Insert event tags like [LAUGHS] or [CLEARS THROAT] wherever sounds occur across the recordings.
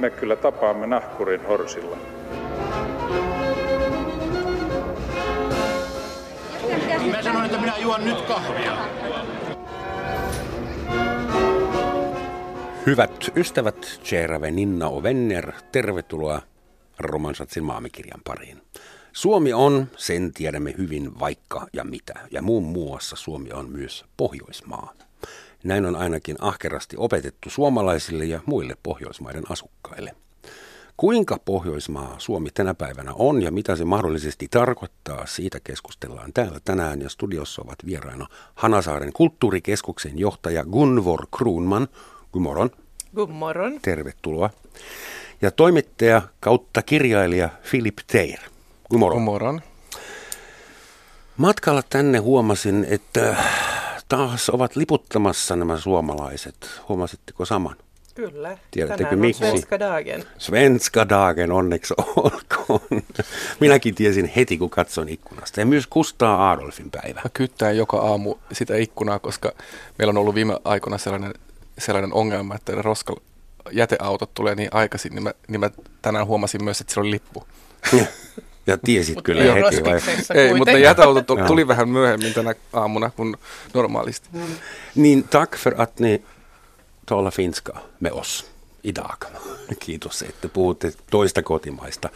me kyllä tapaamme nahkurin horsilla. Mä sanoin, että minä juon nyt kahvia. Hyvät ystävät, Tjerave Ninna o Venner, tervetuloa Romansatsin maamikirjan pariin. Suomi on, sen tiedämme hyvin vaikka ja mitä, ja muun muassa Suomi on myös Pohjoismaa. Näin on ainakin ahkerasti opetettu suomalaisille ja muille Pohjoismaiden asukkaille. Kuinka Pohjoismaa Suomi tänä päivänä on ja mitä se mahdollisesti tarkoittaa, siitä keskustellaan täällä tänään ja studiossa ovat vieraina Hanasaaren kulttuurikeskuksen johtaja Gunvor Kruunman. Gummoron. Gummoron. Tervetuloa. Ja toimittaja kautta kirjailija Philip Teir. Gummoron. Gummoron. Matkalla tänne huomasin, että taas ovat liputtamassa nämä suomalaiset. Huomasitteko saman? Kyllä. Tiedättekö Tänään miksi? Svenska dagen. Svenska dagen, onneksi olkoon. Minäkin tiesin heti, kun katsoin ikkunasta. Ja myös Kustaa Adolfin päivä. Mä kyttään joka aamu sitä ikkunaa, koska meillä on ollut viime aikoina sellainen, sellainen ongelma, että ne roska jäteautot tulee niin aikaisin, niin mä, niin mä tänään huomasin myös, että se oli lippu. [LAUGHS] Ja tiesit kyllä heti vai? Ei, mutta jäteautot tuli, vähän myöhemmin tänä aamuna kuin normaalisti. Niin tack för att ni talar finska med oss idag. [LAUGHS] Kiitos, että puhutte toista kotimaista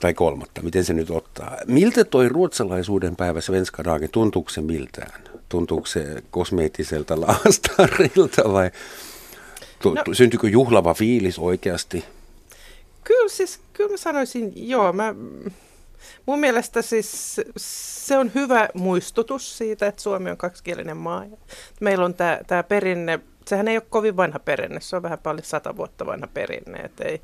tai kolmatta. Miten se nyt ottaa? Miltä toi ruotsalaisuuden päivä Svenska dagen, tuntuuko se miltään? Tuntuuko se kosmeettiselta [LAUGHS] laastarilta vai no. syntyykö juhlava fiilis oikeasti? Kyllä siis, kyllä mä sanoisin, joo, mä, mun mielestä siis se on hyvä muistutus siitä, että Suomi on kaksikielinen maa. Meillä on tämä, perinne, sehän ei ole kovin vanha perinne, se on vähän paljon sata vuotta vanha perinne, että ei,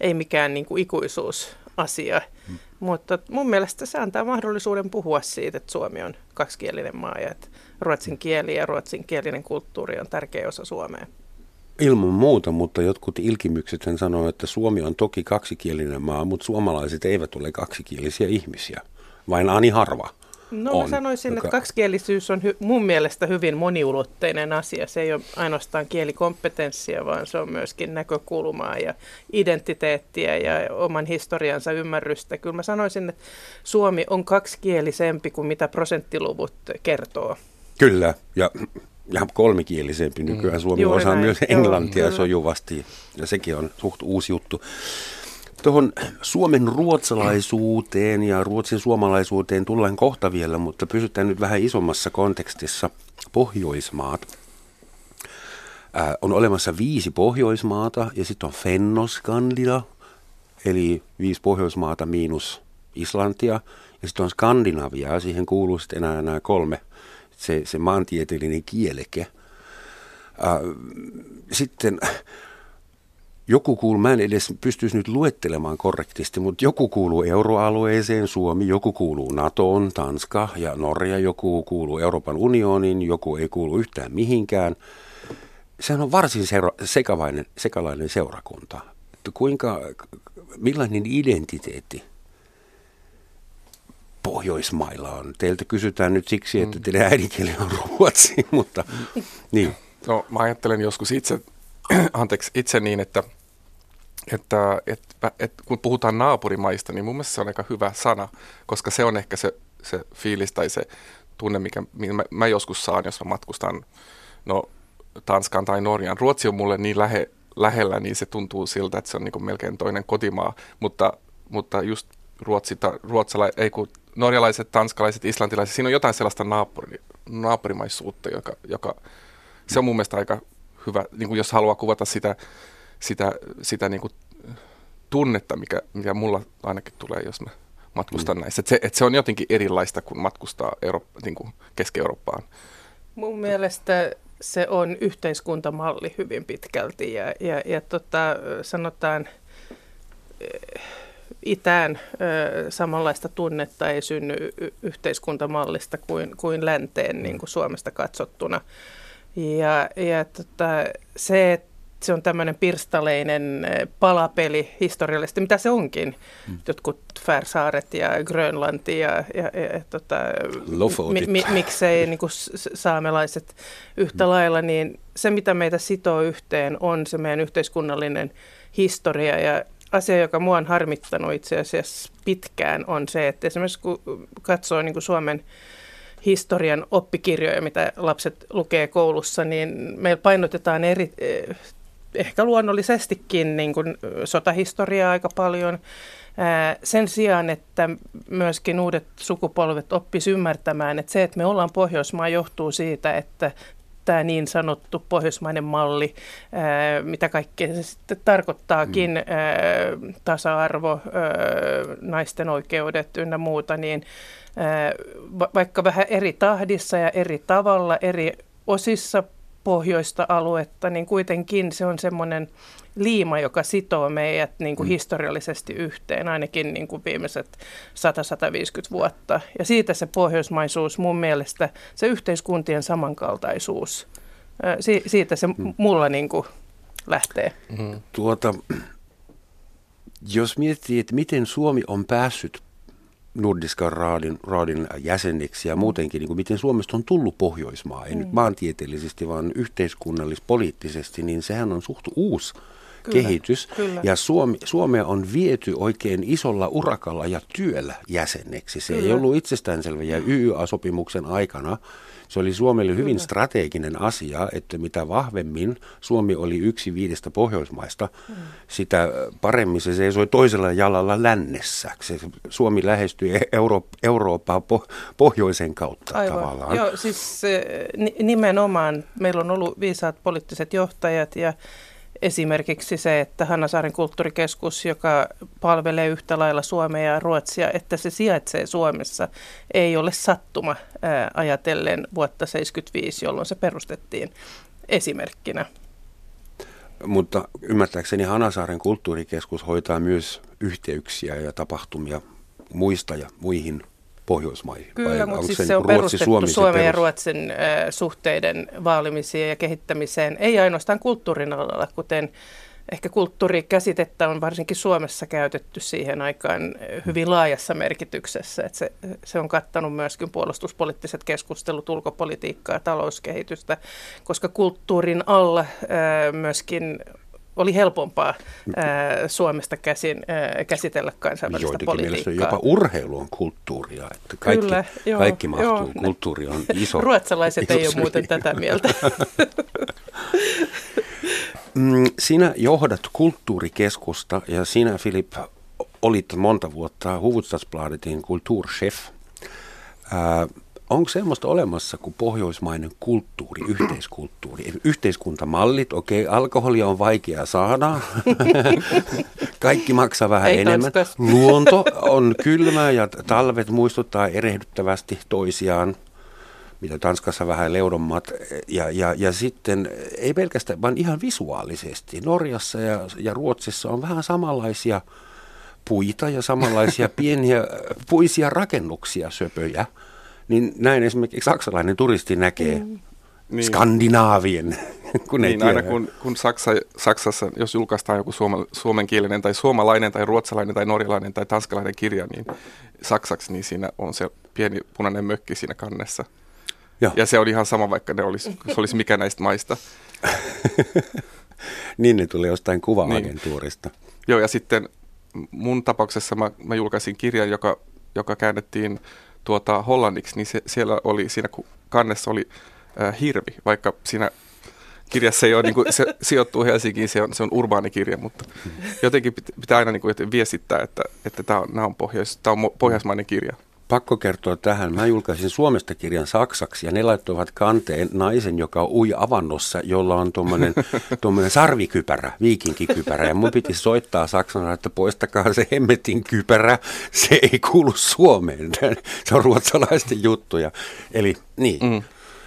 ei mikään niin kuin ikuisuusasia. Hmm. Mutta mun mielestä se antaa mahdollisuuden puhua siitä, että Suomi on kaksikielinen maa ja että ruotsin kieli ja ruotsinkielinen kulttuuri on tärkeä osa Suomea. Ilman muuta, mutta jotkut ilkimykset sen sanoo, että Suomi on toki kaksikielinen maa, mutta suomalaiset eivät ole kaksikielisiä ihmisiä. Vain ani harva. No on, mä sanoisin, joka- että kakielisyys on hy- mun mielestä hyvin moniulotteinen asia. Se ei ole ainoastaan kielikompetenssia, vaan se on myöskin näkökulmaa ja identiteettiä ja oman historiansa ymmärrystä. Kyllä mä sanoisin, että Suomi on kaksikielisempi kuin mitä prosenttiluvut kertoo. Kyllä, ja, ja kolmikielisempi nykyään. Suomi Juuri osaa näin. myös Joo, englantia kyllä. sojuvasti, ja sekin on suht uusi juttu. Tuohon Suomen ruotsalaisuuteen ja Ruotsin suomalaisuuteen tullaan kohta vielä, mutta pysytään nyt vähän isommassa kontekstissa. Pohjoismaat. Ää, on olemassa viisi Pohjoismaata ja sitten on Fennoskandia, eli viisi Pohjoismaata miinus Islantia. Ja sitten on Skandinavia ja siihen kuuluu sitten enää nämä kolme, se, se maantieteellinen kieleke. Ää, sitten joku kuuluu, mä en edes pystyisi nyt luettelemaan korrektisti, mutta joku kuuluu euroalueeseen, Suomi, joku kuuluu NATOon, Tanska ja Norja, joku kuuluu Euroopan unioniin, joku ei kuulu yhtään mihinkään. Sehän on varsin seura- sekavainen, sekalainen seurakunta. Kuinka, millainen identiteetti Pohjoismailla on? Teiltä kysytään nyt siksi, että teidän äidinkieli on ruotsi, [LAUGHS] mutta niin. No mä ajattelen joskus itse, [CLEARS THROAT] anteeksi, itse niin, että, että, että, että kun puhutaan naapurimaista, niin mun mielestä se on aika hyvä sana, koska se on ehkä se, se fiilis tai se tunne, mikä, mikä mä, mä joskus saan, jos mä matkustan no, Tanskaan tai Norjaan. Ruotsi on mulle niin lähe, lähellä, niin se tuntuu siltä, että se on niin kuin melkein toinen kotimaa, mutta, mutta just Ruotsi, ta, ruotsala, ei kun norjalaiset, tanskalaiset, islantilaiset, siinä on jotain sellaista naapuri, naapurimaisuutta, joka, joka se on mun mielestä aika hyvä, niin kuin jos haluaa kuvata sitä, sitä, sitä niin kuin tunnetta, mikä, mikä mulla ainakin tulee, jos mä matkustan mm. näissä. Et se, et se on jotenkin erilaista, kun matkustaa Euro, niin kuin Keski-Eurooppaan. Mun mielestä se on yhteiskuntamalli hyvin pitkälti ja, ja, ja tota, sanotaan itään ö, samanlaista tunnetta ei synny yhteiskuntamallista kuin, kuin länteen niin kuin Suomesta katsottuna. Ja, ja tota, se, se on tämmöinen pirstaleinen palapeli historiallisesti, mitä se onkin. Mm. Jotkut Färsaaret ja Grönlanti ja, ja, ja, ja tota, mi, mi, miksei niin kuin saamelaiset yhtä mm. lailla, niin se mitä meitä sitoo yhteen on se meidän yhteiskunnallinen historia ja asia, joka mua on harmittanut itse asiassa pitkään, on se, että esimerkiksi kun katsoo niin kuin Suomen historian oppikirjoja, mitä lapset lukee koulussa, niin meillä painotetaan eri, eh, ehkä luonnollisestikin niin kuin sotahistoriaa aika paljon. Sen sijaan, että myöskin uudet sukupolvet oppis ymmärtämään, että se, että me ollaan Pohjoismaa, johtuu siitä, että tämä niin sanottu pohjoismainen malli, mitä kaikkea se sitten tarkoittaakin, mm. tasa-arvo, naisten oikeudet ynnä muuta, niin vaikka vähän eri tahdissa ja eri tavalla, eri osissa pohjoista aluetta, niin kuitenkin se on semmoinen liima, joka sitoo meidät niin kuin mm. historiallisesti yhteen, ainakin niin kuin viimeiset 100-150 vuotta. Ja siitä se pohjoismaisuus mun mielestä, se yhteiskuntien samankaltaisuus, si- siitä se mm. mulla niin kuin lähtee. Mm. Tuota, jos miettii, että miten Suomi on päässyt Nordiskan raadin, raadin jäseniksi ja muutenkin, niin kuin miten Suomesta on tullut Pohjoismaa, ei mm. nyt maantieteellisesti, vaan yhteiskunnallis-poliittisesti, niin sehän on suht uusi kyllä, kehitys. Kyllä. Ja Suomi, Suomea on viety oikein isolla urakalla ja työllä jäseneksi. Se kyllä. ei ollut itsestäänselvä ja YYA-sopimuksen aikana se oli Suomelle hyvin Kyllä. strateginen asia, että mitä vahvemmin Suomi oli yksi viidestä Pohjoismaista, mm. sitä paremmin se seisoi toisella jalalla lännessä. Se Suomi lähestyi Euro- Eurooppaa po- pohjoisen kautta Aivan. tavallaan. Joo, siis nimenomaan meillä on ollut viisaat poliittiset johtajat ja Esimerkiksi se, että Hannasaaren kulttuurikeskus, joka palvelee yhtä lailla Suomea ja Ruotsia, että se sijaitsee Suomessa, ei ole sattuma ää, ajatellen vuotta 1975, jolloin se perustettiin esimerkkinä. Mutta ymmärtääkseni Hanasaaren kulttuurikeskus hoitaa myös yhteyksiä ja tapahtumia muista ja muihin Pohjoismaihin? Kyllä, mutta siis se on Ruotsi, perustettu Suomi Suomen ja Ruotsin suhteiden vaalimiseen ja kehittämiseen, ei ainoastaan kulttuurin alalla, kuten ehkä kulttuurikäsitettä on varsinkin Suomessa käytetty siihen aikaan hyvin laajassa merkityksessä. Että se, se on kattanut myöskin puolustuspoliittiset keskustelut, ulkopolitiikkaa, talouskehitystä, koska kulttuurin alla myöskin oli helpompaa ää, Suomesta käsin ää, käsitellä kansainvälistä Joidenkin politiikkaa. jopa urheilu on kulttuuria, että kaikki, Kyllä, joo, kaikki mahtuu. Joo. Kulttuuri on iso. Ruotsalaiset iso ei ole muuten tätä mieltä. [LAUGHS] Mm, sinä johdat kulttuurikeskusta ja sinä, Filip, olit monta vuotta Hufvudstadsbladetin kulttuurchef. Onko semmoista olemassa kuin pohjoismainen kulttuuri, yhteiskulttuuri? Yhteiskuntamallit, okei, okay, alkoholia on vaikea saada, [LAUGHS] kaikki maksaa vähän Ei enemmän. Tanskas. Luonto on kylmä ja talvet muistuttaa erehdyttävästi toisiaan, mitä Tanskassa vähän leudommat. Ja, ja, ja sitten ei pelkästään, vaan ihan visuaalisesti. Norjassa ja, ja Ruotsissa on vähän samanlaisia puita ja samanlaisia [LAUGHS] pieniä puisia rakennuksia, söpöjä – niin näin esimerkiksi saksalainen turisti näkee mm. niin. Skandinaavien. [LAUGHS] kun niin, aina kun, kun Saksa, Saksassa, jos julkaistaan joku suoma, suomenkielinen tai suomalainen tai ruotsalainen tai norjalainen tai tanskalainen kirja, niin saksaksi, niin siinä on se pieni punainen mökki siinä kannessa. Ja, ja se on ihan sama, vaikka ne olisi, se olisi mikä näistä maista. [LAUGHS] niin ne tuli jostain kuva-agentuurista. Niin. Joo, ja sitten mun tapauksessa mä, mä julkaisin kirjan, joka, joka käännettiin tuota, hollanniksi, niin se, siellä oli, siinä kannessa oli äh, hirvi, vaikka siinä kirjassa ei ole, niin kuin, se [LAUGHS] sijoittuu Helsinkiin, se on, se on urbaani kirja, mutta jotenkin pitää aina niin kuin, viestittää, että, että tämä on, on, pohjois, tämä on pohjoismainen kirja pakko kertoa tähän. Mä julkaisin Suomesta kirjan saksaksi ja ne laittoivat kanteen naisen, joka ui avannossa, jolla on tuommoinen [LAUGHS] sarvikypärä, viikinkikypärä. Ja mun piti soittaa Saksana, että poistakaa se hemmetin kypärä, se ei kuulu Suomeen. [LAUGHS] Se on ruotsalaisten juttuja. Eli niin. Mm.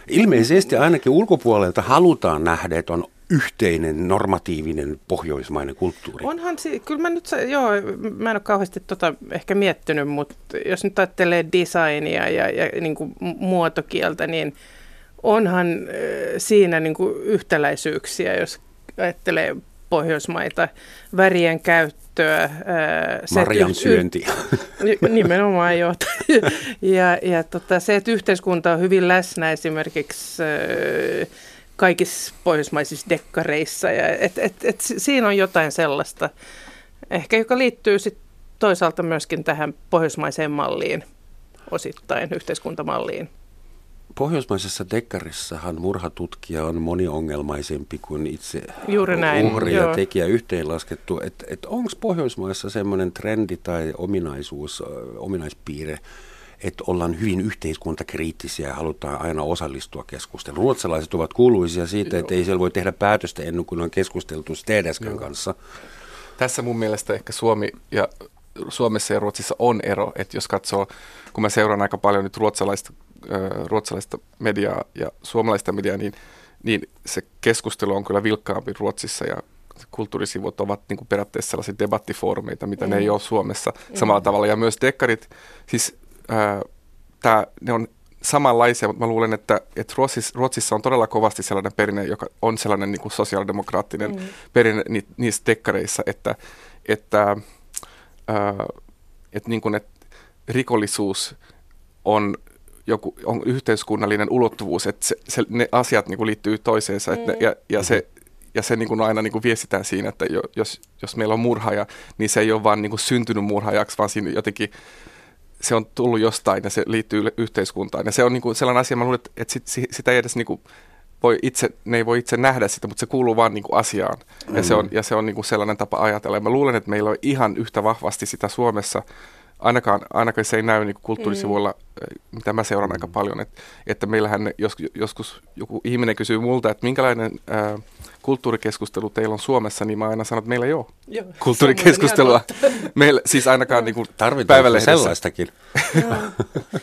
Ilmeisesti ainakin ulkopuolelta halutaan nähdä, että on yhteinen normatiivinen pohjoismainen kulttuuri. Onhan se, kyllä mä nyt, joo, mä en ole kauheasti tota ehkä miettinyt, mutta jos nyt ajattelee designia ja, ja niin kuin muotokieltä, niin onhan siinä niin kuin yhtäläisyyksiä, jos ajattelee Pohjoismaita, värien käyttöä. Marjan syönti. Nimenomaan joo. [LAUGHS] ja ja tota, se, että yhteiskunta on hyvin läsnä esimerkiksi kaikissa pohjoismaisissa dekkareissa. Ja et, et, et, siinä on jotain sellaista, ehkä joka liittyy sit toisaalta myöskin tähän pohjoismaiseen malliin osittain, yhteiskuntamalliin. Pohjoismaisessa dekkarissahan murhatutkija on moniongelmaisempi kuin itse Juuri näin, uhri ja tekijä yhteenlaskettu. Että et, Onko Pohjoismaissa semmoinen trendi tai ominaisuus, ominaispiirre, että ollaan hyvin yhteiskuntakriittisiä ja halutaan aina osallistua keskusteluun. Ruotsalaiset ovat kuuluisia siitä, että ei siellä voi tehdä päätöstä ennen kuin on keskusteltu Stedeskan kanssa. Tässä mun mielestä ehkä Suomi ja Suomessa ja Ruotsissa on ero, että jos katsoo, kun mä seuraan aika paljon nyt ruotsalaista, ruotsalaista mediaa ja suomalaista mediaa, niin, niin se keskustelu on kyllä vilkkaampi Ruotsissa ja kulttuurisivut ovat niin kuin periaatteessa sellaisia debattifoorumeita, mitä mm. ne ei ole Suomessa mm. samalla tavalla. Ja myös dekkarit, siis äh, tää, ne on samanlaisia, mutta mä luulen, että, että Ruotsissa, Ruotsissa on todella kovasti sellainen perinne, joka on sellainen niin kuin sosiaalidemokraattinen mm. perinne ni, niissä dekkareissa, että, että että niin kuin, että rikollisuus on joku on yhteiskunnallinen ulottuvuus, että se, se, ne asiat niin kuin liittyy toiseensa mm. että ne, ja, ja se, ja se niin kuin aina niin kuin viestitään siinä, että jos, jos meillä on murhaaja, niin se ei ole vaan niin kuin syntynyt murhaajaksi, vaan siinä jotenkin se on tullut jostain ja se liittyy yhteiskuntaan. Ja se on niin kuin sellainen asia, mä luulen, että sit, sitä ei edes niin kuin voi itse, ne ei voi itse nähdä sitä, mutta se kuuluu vaan niin kuin asiaan. Mm. Ja se on, ja se on niin kuin sellainen tapa ajatella. Ja mä luulen, että meillä on ihan yhtä vahvasti sitä Suomessa, ainakaan, ainakaan se ei näy niin kulttuurisivuilla, mm. Mitä mä seuraan mm. aika paljon, että, että meillähän jos, joskus joku ihminen kysyy multa, että minkälainen ää, kulttuurikeskustelu teillä on Suomessa, niin mä aina sanon, että meillä ei ole Joo, kulttuurikeskustelua. [LAUGHS] Meillä siis ainakaan niin Tarvitaan sellaistakin.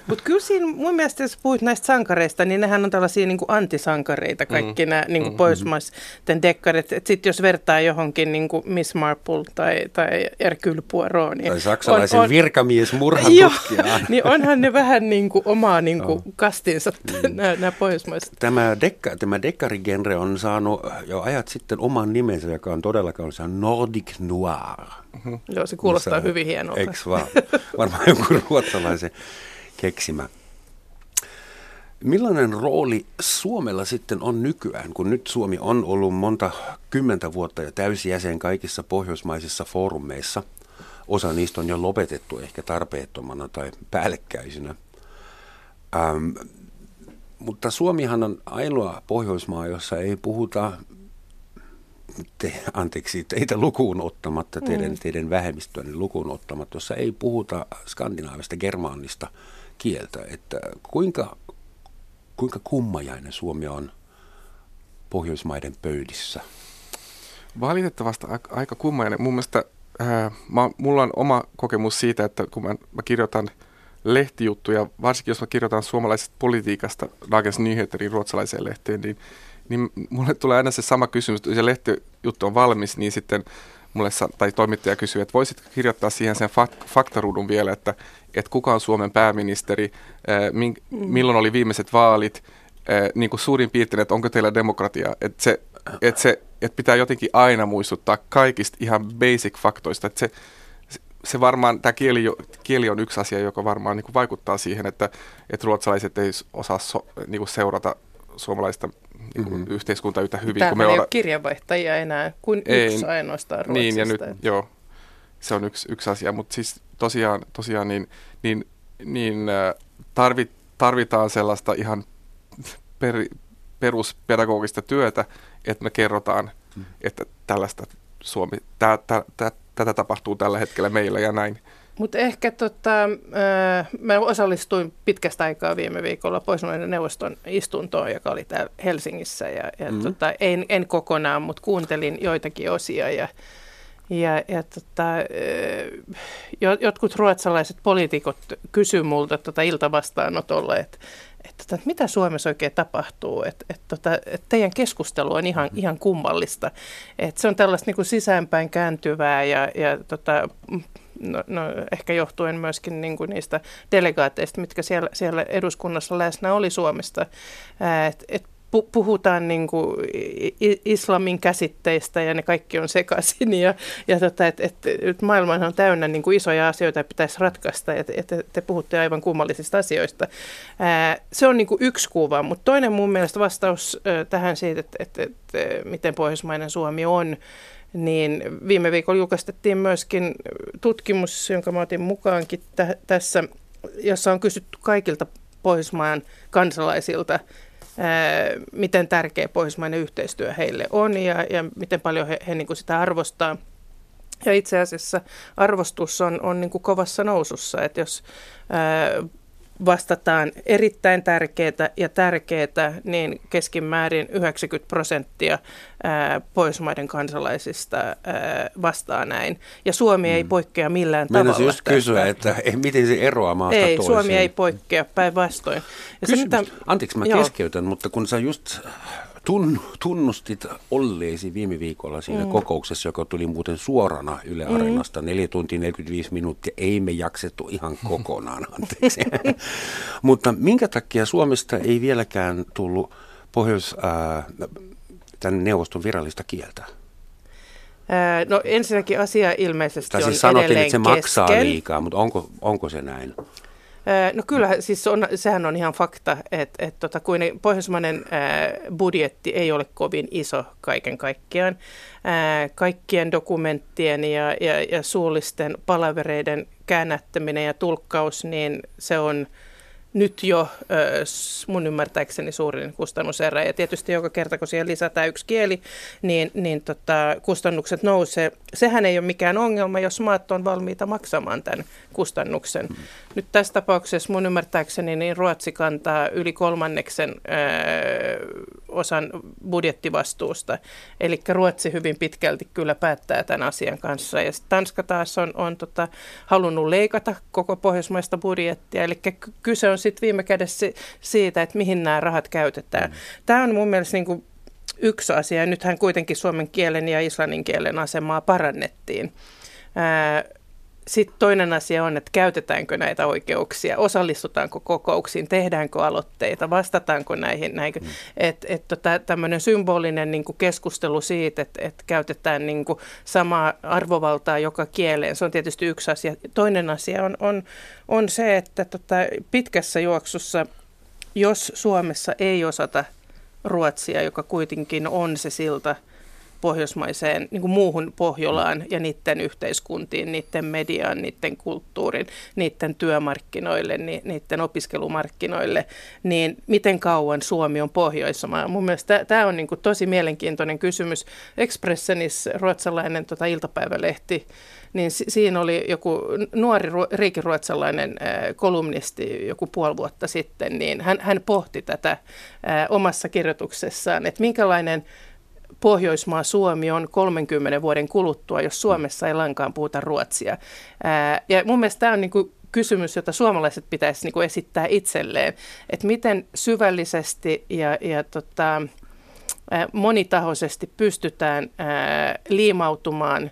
Mutta kyllä siinä mun mielestä, jos puhuit näistä sankareista, niin nehän on tällaisia niin kuin antisankareita, kaikki mm. nämä niin kuin mm. pohjoismaisten dekkarit. Sitten jos vertaa johonkin niin kuin Miss Marple tai, tai Hercule Poirot, niin tai saksalaisen on, on, virkamies murhan jo, [LAUGHS] niin onhan ne vähän niin kuin omaa niin kuin oh. kastinsa, mm. [LAUGHS] nämä, nämä pohjoismaiset. Tämä, dekka, tämä dekkarigenre on saanut jo ajat sitten oman nimensä, joka on todellakaan se Nordic Noir. Mm-hmm. Joo, se kuulostaa Missä, hyvin hienolta. Eikö vaan? Varmaan joku [LAUGHS] ruotsalaisen keksimä. Millainen rooli Suomella sitten on nykyään, kun nyt Suomi on ollut monta kymmentä vuotta jo täysjäsen kaikissa pohjoismaisissa foorumeissa? Osa niistä on jo lopetettu ehkä tarpeettomana tai päällekkäisinä. Ähm, mutta Suomihan on ainoa Pohjoismaa, jossa ei puhuta, te, anteeksi, teitä lukuun ottamatta, teidän, mm. teidän vähemmistöänne lukuun ottamatta, jossa ei puhuta skandinaavista, germaanista kieltä. Että kuinka, kuinka kummajainen Suomi on Pohjoismaiden pöydissä? Valitettavasti aika kummajainen. Mun mielestä äh, mä, mulla on oma kokemus siitä, että kun mä, mä kirjoitan – lehtijuttuja, varsinkin jos mä kirjoitan suomalaisesta politiikasta Dagens Nyheterin ruotsalaiseen lehteen, niin, niin mulle tulee aina se sama kysymys, että se lehtijuttu on valmis, niin sitten mulle tai toimittaja kysyy, että voisitko kirjoittaa siihen sen fak- faktaruudun vielä, että, että kuka on Suomen pääministeri, ää, min, mm. milloin oli viimeiset vaalit, ää, niin kuin suurin piirtein, että onko teillä demokratia, että se, että se että pitää jotenkin aina muistuttaa kaikista ihan basic faktoista, että se, se varmaan, tämä kieli, kieli on yksi asia, joka varmaan niin kuin vaikuttaa siihen, että, että ruotsalaiset ei osaa so, niin kuin seurata suomalaista niin kuin mm-hmm. yhteiskuntaa yhtä hyvin. Täällä ei ole kirjavaihtajia enää kuin ei, yksi ainoastaan Ruotsista. Niin, ja nyt, joo, se on yksi, yksi asia, mutta siis tosiaan, tosiaan niin, niin, niin äh, tarvit, tarvitaan sellaista ihan per, peruspedagogista työtä, että me kerrotaan, mm. että tällaista Suomi, tää, tää, tää, tätä tapahtuu tällä hetkellä meillä ja näin. Mutta ehkä tota, mä osallistuin pitkästä aikaa viime viikolla Pohjoismaiden neuvoston istuntoon, joka oli täällä Helsingissä. Ja, ja mm. tota, en, en kokonaan, mutta kuuntelin joitakin osia. Ja, ja, ja tota, jotkut ruotsalaiset poliitikot kysyivät multa tota iltavastaanotolla, että että, mitä Suomessa oikein tapahtuu, että, että, tota, että teidän keskustelu on ihan, ihan kummallista. Että se on tällaista niin kuin sisäänpäin kääntyvää ja, ja tota, no, no, ehkä johtuen myöskin niin kuin niistä delegaateista, mitkä siellä, siellä eduskunnassa läsnä oli Suomesta. Et, et puhutaan niin kuin islamin käsitteistä ja ne kaikki on sekaisin [LAUGHS] ja, ja tota, että et, et maailman on täynnä niin kuin isoja asioita, pitäisi ratkaista ja et, et, te puhutte aivan kummallisista asioista. Ää, se on niin kuin yksi kuva, mutta toinen mun mielestä vastaus ä, tähän siitä, että et, et, miten pohjoismainen Suomi on, niin viime viikolla julkaistettiin myöskin tutkimus, jonka mä otin mukaankin tä- tässä, jossa on kysytty kaikilta Pohjoismaan kansalaisilta, miten tärkeä pohjoismainen yhteistyö heille on ja, ja miten paljon he, he niin kuin sitä arvostaa. Ja itse asiassa arvostus on, on niin kuin kovassa nousussa, että jos ää, vastataan erittäin tärkeää ja tärkeää, niin keskimäärin 90 prosenttia ää, Pohjoismaiden kansalaisista ää, vastaa näin. Ja Suomi mm. ei poikkea millään Meinasin tavalla. just kysyä, että ei, miten se eroaa maasta Ei, toiseen. Suomi ei poikkea päinvastoin. Kysymys, se, mitä, Anteeksi, mä joo. keskeytän, mutta kun sä just tun, tunnustit olleesi viime viikolla siinä mm. kokouksessa, joka tuli muuten suorana Yle mm. Areenasta, 4 tuntia 45 minuuttia, ei me jaksettu ihan [LAUGHS] kokonaan, anteeksi. [LAUGHS] Mutta minkä takia Suomesta ei vieläkään tullut pohjois, äh, tämän neuvoston virallista kieltä? No ensinnäkin asia ilmeisesti tai siis on sanottiin, että se kesken. maksaa liikaa, mutta onko, onko se näin? No kyllä, siis on, sehän on ihan fakta, että, että tota, kuin pohjoismainen budjetti ei ole kovin iso kaiken kaikkiaan. Kaikkien dokumenttien ja, ja, ja suullisten palavereiden käännättäminen ja tulkkaus, niin se on nyt jo mun ymmärtääkseni suurin kustannuserä. Ja tietysti joka kerta, kun siihen lisätään yksi kieli, niin, niin tota, kustannukset nousee. Sehän ei ole mikään ongelma, jos maat on valmiita maksamaan tämän kustannuksen. Mm. Nyt tässä tapauksessa mun ymmärtääkseni niin Ruotsi kantaa yli kolmanneksen osan budjettivastuusta. Eli Ruotsi hyvin pitkälti kyllä päättää tämän asian kanssa. Ja Tanska taas on, on tota, halunnut leikata koko pohjoismaista budjettia. Eli kyse on sitten viime kädessä siitä, että mihin nämä rahat käytetään. Mm. Tämä on mun mielestä niin kuin yksi asia. Nythän kuitenkin suomen kielen ja islannin kielen asemaa parannettiin. Ää, sitten toinen asia on, että käytetäänkö näitä oikeuksia, osallistutaanko kokouksiin, tehdäänkö aloitteita, vastataanko näihin. näihin. Mm. Että et, tota, tämmöinen symbolinen niin kuin keskustelu siitä, että et käytetään niin kuin samaa arvovaltaa joka kieleen, se on tietysti yksi asia. Toinen asia on, on, on se, että tota, pitkässä juoksussa, jos Suomessa ei osata ruotsia, joka kuitenkin on se silta – pohjoismaiseen niin kuin muuhun Pohjolaan ja niiden yhteiskuntiin, niiden mediaan, niiden kulttuurin, niiden työmarkkinoille, ni, niiden opiskelumarkkinoille, niin miten kauan Suomi on Pohjoismaa? Mun mielestä tämä on niin kuin tosi mielenkiintoinen kysymys. Expressenis, ruotsalainen tota, iltapäivälehti, niin si- siinä oli joku nuori ru- riikiruotsalainen kolumnisti joku puoli vuotta sitten, niin hän, hän pohti tätä omassa kirjoituksessaan, että minkälainen Pohjoismaa Suomi on 30 vuoden kuluttua, jos Suomessa ei lainkaan puhuta ruotsia. Ja mun mielestä tämä on niin kuin kysymys, jota suomalaiset pitäisi niin kuin esittää itselleen, että miten syvällisesti ja, ja tota, monitahoisesti pystytään ää, liimautumaan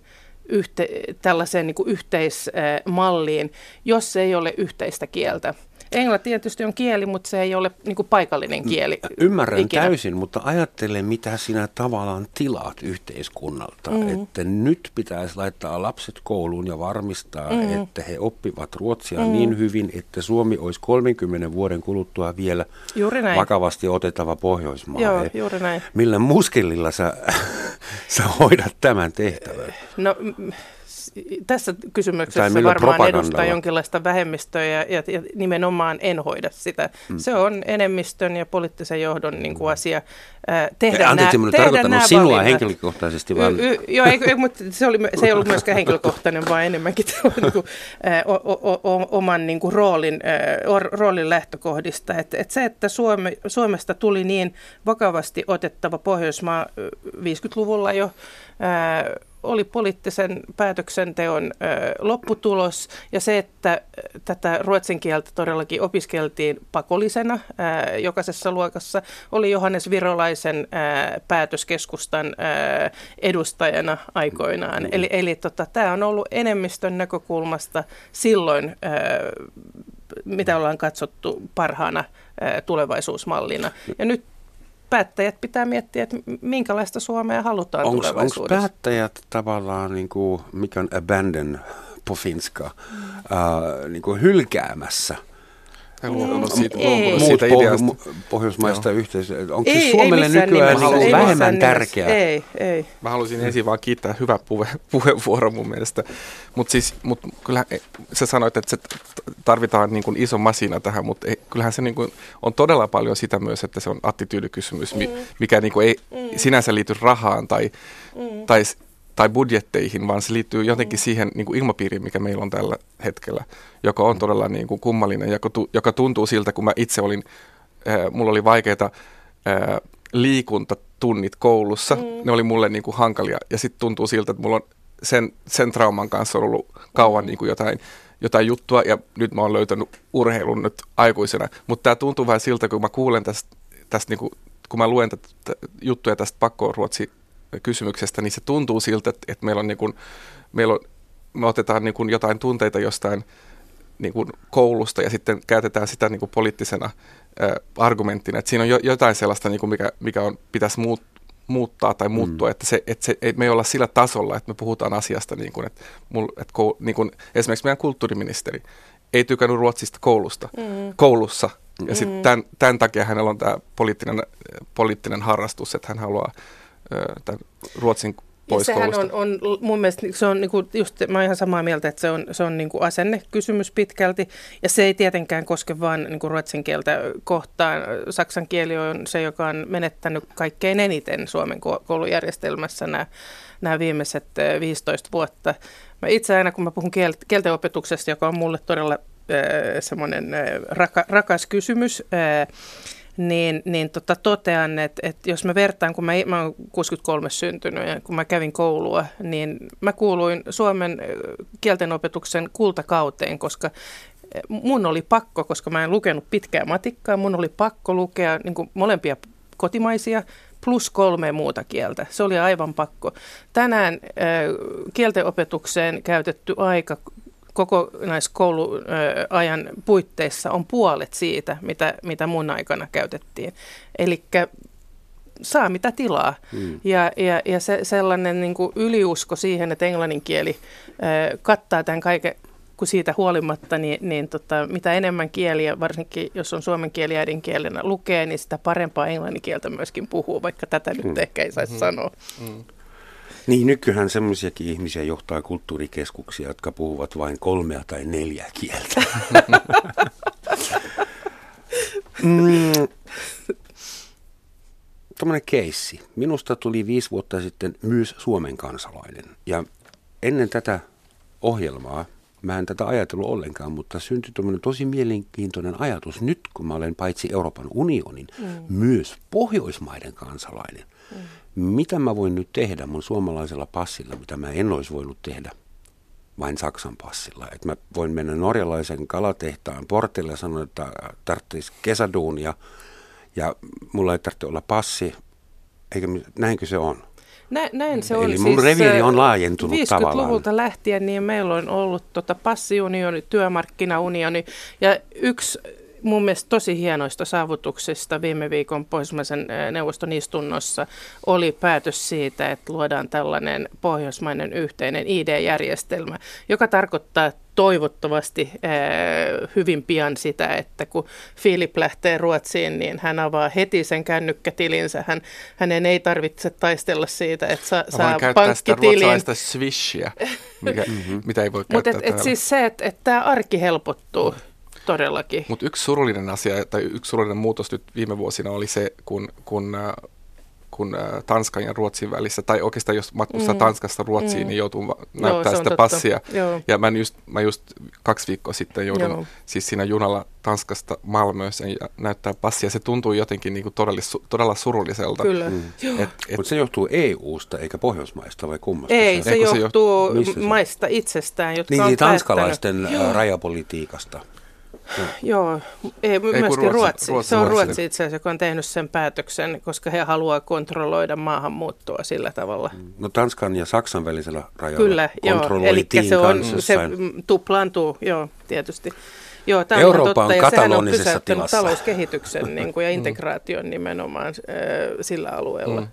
yhte, tällaiseen niin kuin yhteismalliin, jos ei ole yhteistä kieltä. Englanti tietysti on kieli, mutta se ei ole niin kuin paikallinen kieli. Ymmärrän ikinä. täysin, mutta ajattele, mitä sinä tavallaan tilaat yhteiskunnalta. Mm. Että nyt pitäisi laittaa lapset kouluun ja varmistaa, mm. että he oppivat ruotsia mm. niin hyvin, että Suomi olisi 30 vuoden kuluttua vielä vakavasti otettava Pohjoismaa. Joo, juuri näin. Millä muskelilla sä, [LAUGHS] sä hoidat tämän tehtävän? No tässä kysymyksessä varmaan edustaa jonkinlaista vähemmistöä ja, ja, ja nimenomaan en hoida sitä. Hmm. Se on enemmistön ja poliittisen johdon niin kuin asia äh, tehdä Anteeksi, minä tarkoittanut sinua valinnat. henkilökohtaisesti. Vaan... Y, y, joo, ei, ei, mutta se, oli, se ei ollut myöskään henkilökohtainen, vaan enemmänkin niin kuin, äh, o, o, o, oman niin kuin roolin, äh, roolin lähtökohdista. Et, et se, että Suome, Suomesta tuli niin vakavasti otettava Pohjoismaa 50-luvulla jo, äh, oli poliittisen päätöksenteon lopputulos ja se, että tätä ruotsin kieltä todellakin opiskeltiin pakollisena jokaisessa luokassa, oli Johannes Virolaisen päätöskeskustan edustajana aikoinaan. Mm. Eli, eli tota, tämä on ollut enemmistön näkökulmasta silloin, mitä ollaan katsottu parhaana tulevaisuusmallina. Ja nyt päättäjät pitää miettiä, että minkälaista Suomea halutaan Onko tulevaisuudessa. päättäjät tavallaan, niin kuin, mikä on abandon på finska, mm. uh, niin kuin hylkäämässä – luopunut siitä, ei. luopunut siitä muut ideasta. pohjo- pohjoismaista yhteisöä. Onko Ei, se ei Suomelle missään nykyään nimessä, niin ei kuin vähemmän nimessä. tärkeää? Ei, ei. Mä haluaisin ensin vaan kiittää hyvä puhe, [LAUGHS] puheenvuoro mun mielestä. Mutta siis, mut kyllä sä sanoit, että se tarvitaan niin kuin iso masina tähän, mutta kyllähän se niin kuin on todella paljon sitä myös, että se on attityydikysymys, mi, mikä niin kuin ei sinänsä liity rahaan tai, tai, s- tai budjetteihin, vaan se liittyy jotenkin siihen niin kuin ilmapiiriin, mikä meillä on tällä hetkellä, joka on todella niin kuin kummallinen, joka, tu, joka tuntuu siltä, kun mä itse olin, äh, mulla oli vaikeita äh, liikuntatunnit koulussa, mm. ne oli mulle niin kuin hankalia. Ja sitten tuntuu siltä, että mulla on sen, sen trauman kanssa on ollut kauan niin kuin jotain, jotain juttua. Ja nyt mä oon löytänyt urheilun nyt aikuisena, mutta tämä tuntuu vähän siltä, kun mä kuulen tästä, tästä niin kuin, kun mä luen tätä juttuja tästä pakkoruotsi kysymyksestä, niin se tuntuu siltä, että, että meillä on, niin kuin, meillä on me otetaan niin kuin jotain tunteita jostain niin kuin koulusta ja sitten käytetään sitä niin kuin poliittisena ä, argumenttina. Että siinä on jo, jotain sellaista, niin kuin mikä, mikä on, pitäisi muut, muuttaa tai muuttua, mm. että, se, että se, et me ei olla sillä tasolla, että me puhutaan asiasta, niin kuin, että, mul, että kou, niin kuin, esimerkiksi meidän kulttuuriministeri ei tykännyt Ruotsista koulusta, mm. koulussa. Ja sitten tämän, tämän takia hänellä on tämä poliittinen, poliittinen harrastus, että hän haluaa tämän Ruotsin pois sehän on, on, mun mielestä se on niinku, just, mä oon ihan samaa mieltä, että se on, se on niinku asennekysymys pitkälti. Ja se ei tietenkään koske vain niinku ruotsin kieltä kohtaan. Saksan kieli on se, joka on menettänyt kaikkein eniten Suomen ko- koulujärjestelmässä nämä, nämä viimeiset eh, 15 vuotta. Mä itse aina, kun mä puhun kiel- kielten opetuksesta, joka on mulle todella äh, semmoinen äh, raka, rakas kysymys, äh, niin, niin tota, totean, että, että jos mä vertaan, kun mä, mä oon 63 syntynyt ja kun mä kävin koulua, niin mä kuuluin Suomen kieltenopetuksen kultakauteen, koska mun oli pakko, koska mä en lukenut pitkää matikkaa, mun oli pakko lukea niin molempia kotimaisia plus kolme muuta kieltä. Se oli aivan pakko. Tänään ö, kieltenopetukseen käytetty aika kokonaiskouluajan puitteissa on puolet siitä, mitä, mitä mun aikana käytettiin. Eli saa mitä tilaa. Mm. Ja, ja, ja se, sellainen niin kuin yliusko siihen, että englannin kieli ö, kattaa tämän kaiken, kun siitä huolimatta, niin, niin tota, mitä enemmän kieliä, varsinkin jos on suomen kieli äidinkielenä lukee, niin sitä parempaa englannin kieltä myöskin puhuu, vaikka tätä nyt Mm. ehkä ei saisi Mhm. sanoa. Niin, nykyään semmoisiakin ihmisiä johtaa kulttuurikeskuksia, jotka puhuvat vain kolmea tai neljää kieltä. [LAUGHS] mm, Tuommoinen keissi. Minusta tuli viisi vuotta sitten myös Suomen kansalainen. Ja ennen tätä ohjelmaa, mä en tätä ajatellut ollenkaan, mutta syntyi tuommoinen tosi mielenkiintoinen ajatus nyt, kun mä olen paitsi Euroopan unionin, mm. myös Pohjoismaiden kansalainen. Mm. Mitä mä voin nyt tehdä mun suomalaisella passilla, mitä mä en olisi voinut tehdä vain Saksan passilla. Et mä voin mennä norjalaisen kalatehtaan portille ja sanoa, että tarvitsisi kesäduunia ja mulla ei tarvitse olla passi, eikä näinkö se on? Nä, näin se on. Eli mun reviiri ö, on laajentunut 50-luvulta lähtien niin meillä on ollut tota passiunioni, työmarkkinaunioni ja yksi mun mielestä tosi hienoista saavutuksista viime viikon Pohjoismaisen neuvoston istunnossa oli päätös siitä, että luodaan tällainen pohjoismainen yhteinen ID-järjestelmä, joka tarkoittaa toivottavasti hyvin pian sitä, että kun Filip lähtee Ruotsiin, niin hän avaa heti sen kännykkätilinsä. Hän, hänen ei tarvitse taistella siitä, että saa sitä pankkitilin. ruotsalaista swishia, mikä, [LAUGHS] mitä ei voi Mutta käyttää et, et täällä. siis se, että et tämä arki helpottuu todellakin. Mutta yksi surullinen asia tai yksi surullinen muutos nyt viime vuosina oli se, kun, kun, äh, kun äh, Tanskan ja Ruotsin välissä, tai oikeastaan jos matkustaa mm. Tanskasta Ruotsiin, mm. niin joutuu näyttää on sitä totta. passia. Joo. Ja mä just, mä just kaksi viikkoa sitten joudun Joo. siis siinä junalla Tanskasta Malmööseen ja näyttää passia. Se tuntui jotenkin niinku todella, su- todella surulliselta. Kyllä. Mm. Joo. Et, et, Mutta se johtuu EU-sta eikä Pohjoismaista vai kummasta? Ei, se se johtuu se- maista itsestään, jotka Niin, on niin päättänyt- tanskalaisten ä, rajapolitiikasta. Joo, ei, myöskin Ruotsi- Ruotsi. Ruotsi. Se on Ruotsi. Ruotsi itse asiassa, joka on tehnyt sen päätöksen, koska he haluaa kontrolloida maahanmuuttoa sillä tavalla. No Tanskan ja Saksan välisellä rajalla Kyllä, joo. Eli se, on, se mm, tuplaantuu, joo, tietysti. Joo, tämä Eurooppa on totta, ja sehän on pysäyttänyt tilassa. talouskehityksen [LAUGHS] niin kuin, ja integraation nimenomaan äh, sillä alueella. Mm.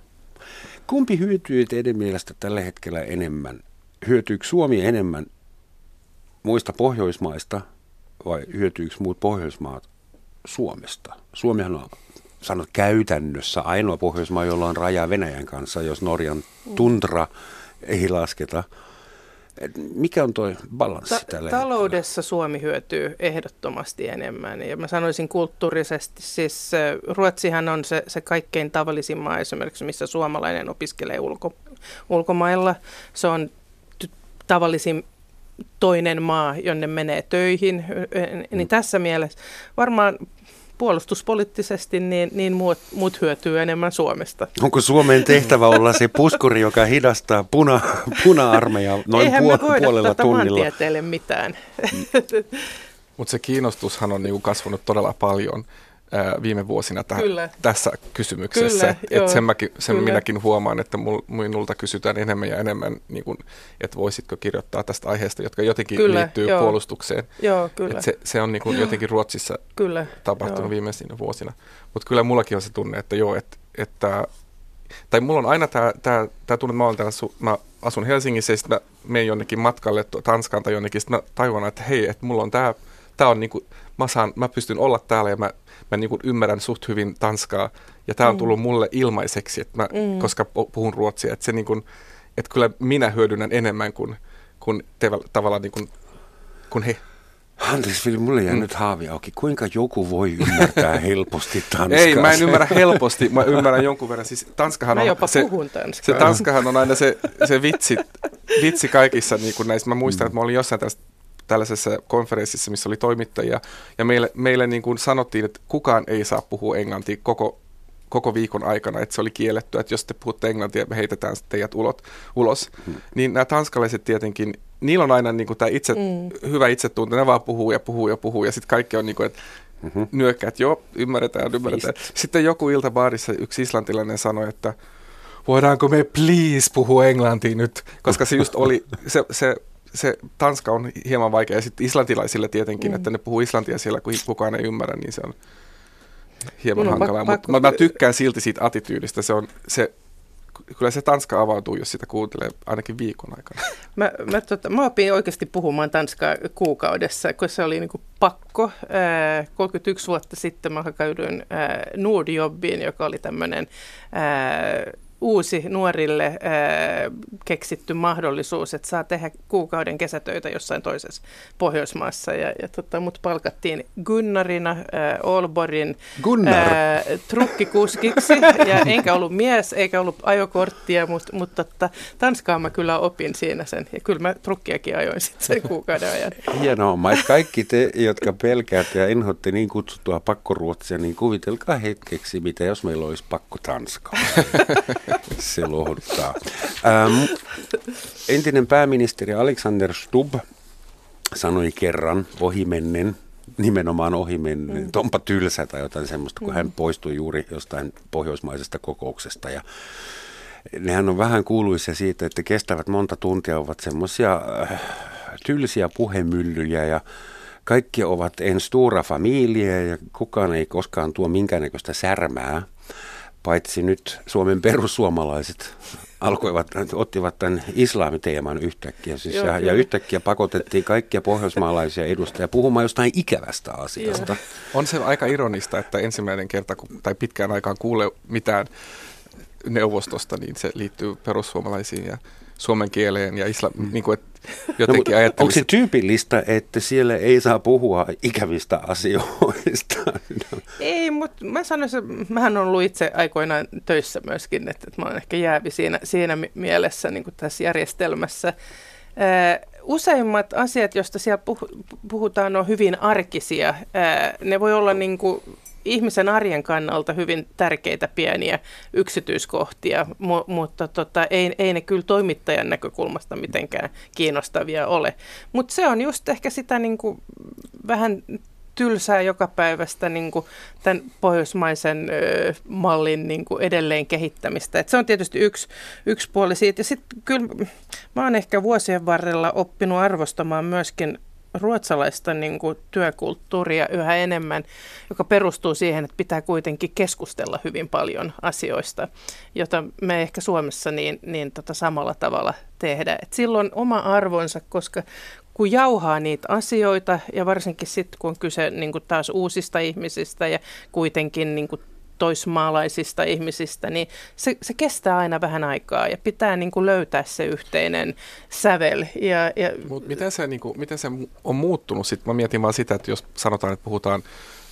Kumpi hyötyy teidän mielestä tällä hetkellä enemmän? Hyötyykö Suomi enemmän muista Pohjoismaista vai hyötyykö muut Pohjoismaat Suomesta? Suomihan on sanot käytännössä ainoa Pohjoismaa, jolla on raja Venäjän kanssa, jos Norjan tundra ei lasketa. Et Mikä on tuo balanssi Ta- tällä taloudessa Suomi hyötyy ehdottomasti enemmän ja mä sanoisin kulttuurisesti, siis Ruotsihan on se, se kaikkein tavallisin maa esimerkiksi, missä suomalainen opiskelee ulko, ulkomailla. Se on tavallisin toinen maa, jonne menee töihin, niin tässä mielessä varmaan puolustuspoliittisesti niin, niin muut, muut hyötyy enemmän Suomesta. Onko Suomen tehtävä olla se [LAUGHS] puskuri, joka hidastaa puna, puna-armeijaa noin Eihän puol- me voida puolella tuota tunnilla? maantieteelle mitään. [LAUGHS] Mutta se kiinnostushan on niinku kasvanut todella paljon viime vuosina täh- Kyllä. tässä kysymyksessä. Kyllä, et joo, sen mäkin, sen kyllä. minäkin huomaan, että mul, minulta kysytään enemmän ja enemmän, niinku, että voisitko kirjoittaa tästä aiheesta, jotka jotenkin Kyllä, liittyy joo. puolustukseen. Joo, kyllä. Et se, se on niinku jotenkin Ruotsissa kyllä. tapahtunut joo. viimeisinä vuosina. Mutta kyllä mullakin on se tunne, että joo, että, että tai mulla on aina tämä tää, tää tunne, että mä, olen täällä, su- mä asun Helsingissä ja sitten mä menen jonnekin matkalle Tanskaan tai jonnekin, sitten mä tajuan, että hei, että mulla on tämä, tää on niinku, mä, saan, mä pystyn olla täällä ja mä, mä niinku ymmärrän suht hyvin Tanskaa ja tämä on tullut mulle ilmaiseksi, että mä, Mm. koska pu- puhun ruotsia, että se niinku, että kyllä minä hyödynnän enemmän kuin, kuin te, tavallaan niinku, kuin he. Anteeksi, Vili, mulle jää nyt haavi auki. Kuinka joku voi ymmärtää helposti tanskaa? [LAUGHS] Ei, mä en ymmärrä helposti, mä ymmärrän jonkun verran. Siis Tanskahan Mä on jopa se, puhun se tanskaa. Tanskahan on aina se, se vitsi, vitsi kaikissa niin kuin näissä. Mä muistan, että mä olin jossain tästä, tällaisessa konferenssissa, missä oli toimittajia, ja meille, meille niin kuin sanottiin, että kukaan ei saa puhua englantia koko, koko viikon aikana, että se oli kielletty, että jos te puhutte englantia, me heitetään teidät ulot, ulos. Niin nämä tanskalaiset tietenkin, niillä on aina niin kuin tämä itse, Mm. hyvä itsetunto, ne vaan puhuu ja puhuu ja puhuu, ja sitten kaikki on niin kuin, että Mm-hmm. nyökkää, että joo, ymmärretään, ymmärretään. Sitten joku iltabaarissa yksi islantilainen sanoi, että voidaanko me please puhua englantia nyt, koska se just oli, se, se, se Tanska on hieman vaikea, ja sitten islantilaisille tietenkin, mm. että ne puhuu islantia siellä, kun kukaan ei ymmärrä, niin se on hieman Mun on hankalaa. Mutta mä, mä tykkään silti siitä attityydystä, se on, se, kyllä se Tanska avautuu, jos sitä kuuntelee ainakin viikon aikana. [LAUGHS] Mä, mä, tota, mä opin oikeasti puhumaan tanskaa kuukaudessa, kun se oli niinku pakko. Ää, 31 vuotta sitten mä hakaudun ää, Nordjobbiin, joka oli tämmöinen uusi nuorille keksitty mahdollisuus, että saa tehdä kuukauden kesätöitä jossain toisessa Pohjoismaassa. Ja, ja tota, mut palkattiin Gunnarina ää, Olborin Gunnar. trukkikuskiksi, [LAUGHS] ja enkä ollut mies, eikä ollut ajokorttia, mutta mut, tota, Tanskaa mä kyllä opin siinä sen, ja kyllä mä trukkiakin ajoin sitten sen kuukauden ajan. [LAUGHS] Hienoa, mais kaikki te, jotka pelkäätte ja inhotte niin kutsuttua pakkoruotsia, niin kuvitelkaa hetkeksi, mitä jos meillä olisi pakko tanskaa. [LAUGHS] Se lohduttaa. Ähm, entinen pääministeri Alexander Stubb sanoi kerran ohimennen, nimenomaan ohimennen, mm. onpa tylsä tai jotain semmoista, kun mm. hän poistui juuri jostain pohjoismaisesta kokouksesta ja nehän on vähän kuuluisia siitä, että kestävät monta tuntia, ovat semmoisia äh, tylsiä puhemyllyjä ja kaikki ovat en stora familie ja kukaan ei koskaan tuo minkäännäköistä särmää, paitsi nyt Suomen perussuomalaiset alkoivat, ottivat tämän islamiteeman yhtäkkiä siis Joo, ja, ja kyllä. yhtäkkiä pakotettiin kaikkia pohjoismaalaisia edustajia puhumaan jostain ikävästä asiasta. On se aika ironista, että ensimmäinen kerta, kun, tai pitkään aikaan kuule mitään neuvostosta, niin se liittyy perussuomalaisiin ja suomen kieleen ja islam, mm. niin kuin, [LAUGHS] että jotenkin no, no, Onko se tyypillistä, että siellä ei saa puhua ikävistä asioista? [LAUGHS] Ei, mutta mä sanoisin, mähän olen ollut itse aikoinaan töissä myöskin, että, että mä olen ehkä jäävi siinä, siinä mi- mielessä niin kuin tässä järjestelmässä. Useimmat asiat, joista siellä puh- puhutaan, on hyvin arkisia. Ne voi olla niin kuin ihmisen arjen kannalta hyvin tärkeitä pieniä yksityiskohtia, mu- mutta tota, ei, ei ne kyllä toimittajan näkökulmasta mitenkään kiinnostavia ole. Mutta se on just ehkä sitä niin kuin vähän tylsää joka päivästä niin kuin tämän pohjoismaisen ö, mallin niin kuin edelleen kehittämistä. Et se on tietysti yksi, yksi puoli siitä. Ja sitten kyllä mä oon ehkä vuosien varrella oppinut arvostamaan myöskin ruotsalaista niin kuin työkulttuuria yhä enemmän, joka perustuu siihen, että pitää kuitenkin keskustella hyvin paljon asioista, jota me ehkä Suomessa niin, niin tota samalla tavalla tehdä. Et silloin oma arvonsa, koska kun jauhaa niitä asioita ja varsinkin sitten kun on kyse niin kuin taas uusista ihmisistä ja kuitenkin niin kuin toismaalaisista ihmisistä, niin se, se kestää aina vähän aikaa ja pitää niin kuin löytää se yhteinen sävel. Ja, ja... Mut miten, se, niin kuin, miten se on muuttunut? Sitten mä mietin vaan sitä, että jos sanotaan, että puhutaan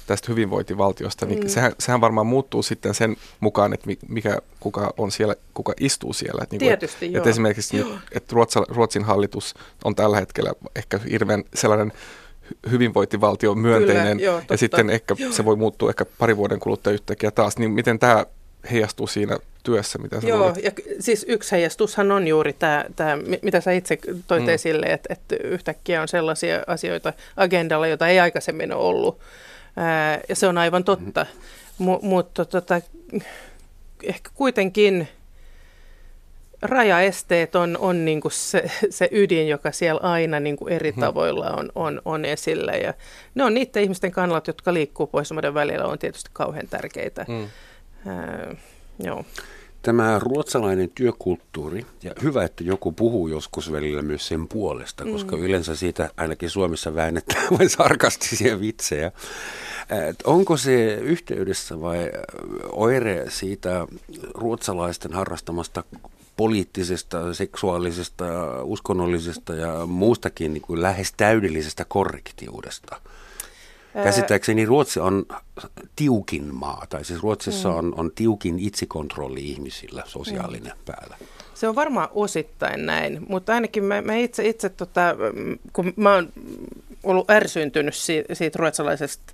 tästä hyvinvointivaltiosta, niin mm. sehän, sehän varmaan muuttuu sitten sen mukaan, että mikä, kuka on siellä, kuka istuu siellä. Että, niin kuin, Tietysti, että, että esimerkiksi, että Ruotsin hallitus on tällä hetkellä ehkä hirveän sellainen hyvinvointivaltio myönteinen Kyllä, joo, ja sitten ehkä joo. se voi muuttua ehkä pari vuoden kuluttua yhtäkkiä taas, niin miten tämä heijastuu siinä työssä, mitä sä Joo, ja siis yksi heijastushan on juuri tämä, tämä mitä sä itse toit mm. esille, että, että yhtäkkiä on sellaisia asioita agendalla, joita ei aikaisemmin ole ollut, Ää, ja se on aivan totta, mm. M- mutta tota, ehkä kuitenkin rajaesteet on, on niin kuin se, se ydin, joka siellä aina niin kuin eri mhm. tavoilla on, on, on esillä. Ja ne on niiden ihmisten kannalta, jotka liikkuu Pohjoismaiden välillä, on tietysti kauhean tärkeitä. Mm. Äh, joo. Tämä ruotsalainen työkulttuuri, ja hyvä, että joku puhuu joskus välillä myös sen puolesta, koska mm. yleensä siitä ainakin Suomessa väännetään vain sarkastisia vitsejä. Et onko se yhteydessä vai oire siitä ruotsalaisten harrastamasta poliittisesta, seksuaalisesta, uskonnollisesta ja muustakin niin kuin lähes täydellisestä korrektiudesta. Käsittääkseni Ruotsi on tiukin maa, tai siis Ruotsissa mm. on, on tiukin itsekontrolli ihmisillä sosiaalinen mm. päällä. Se on varmaan osittain näin, mutta ainakin mä, mä itse, itse tota, kun mä oon ollut ärsyntynyt siitä, siitä ruotsalaisesta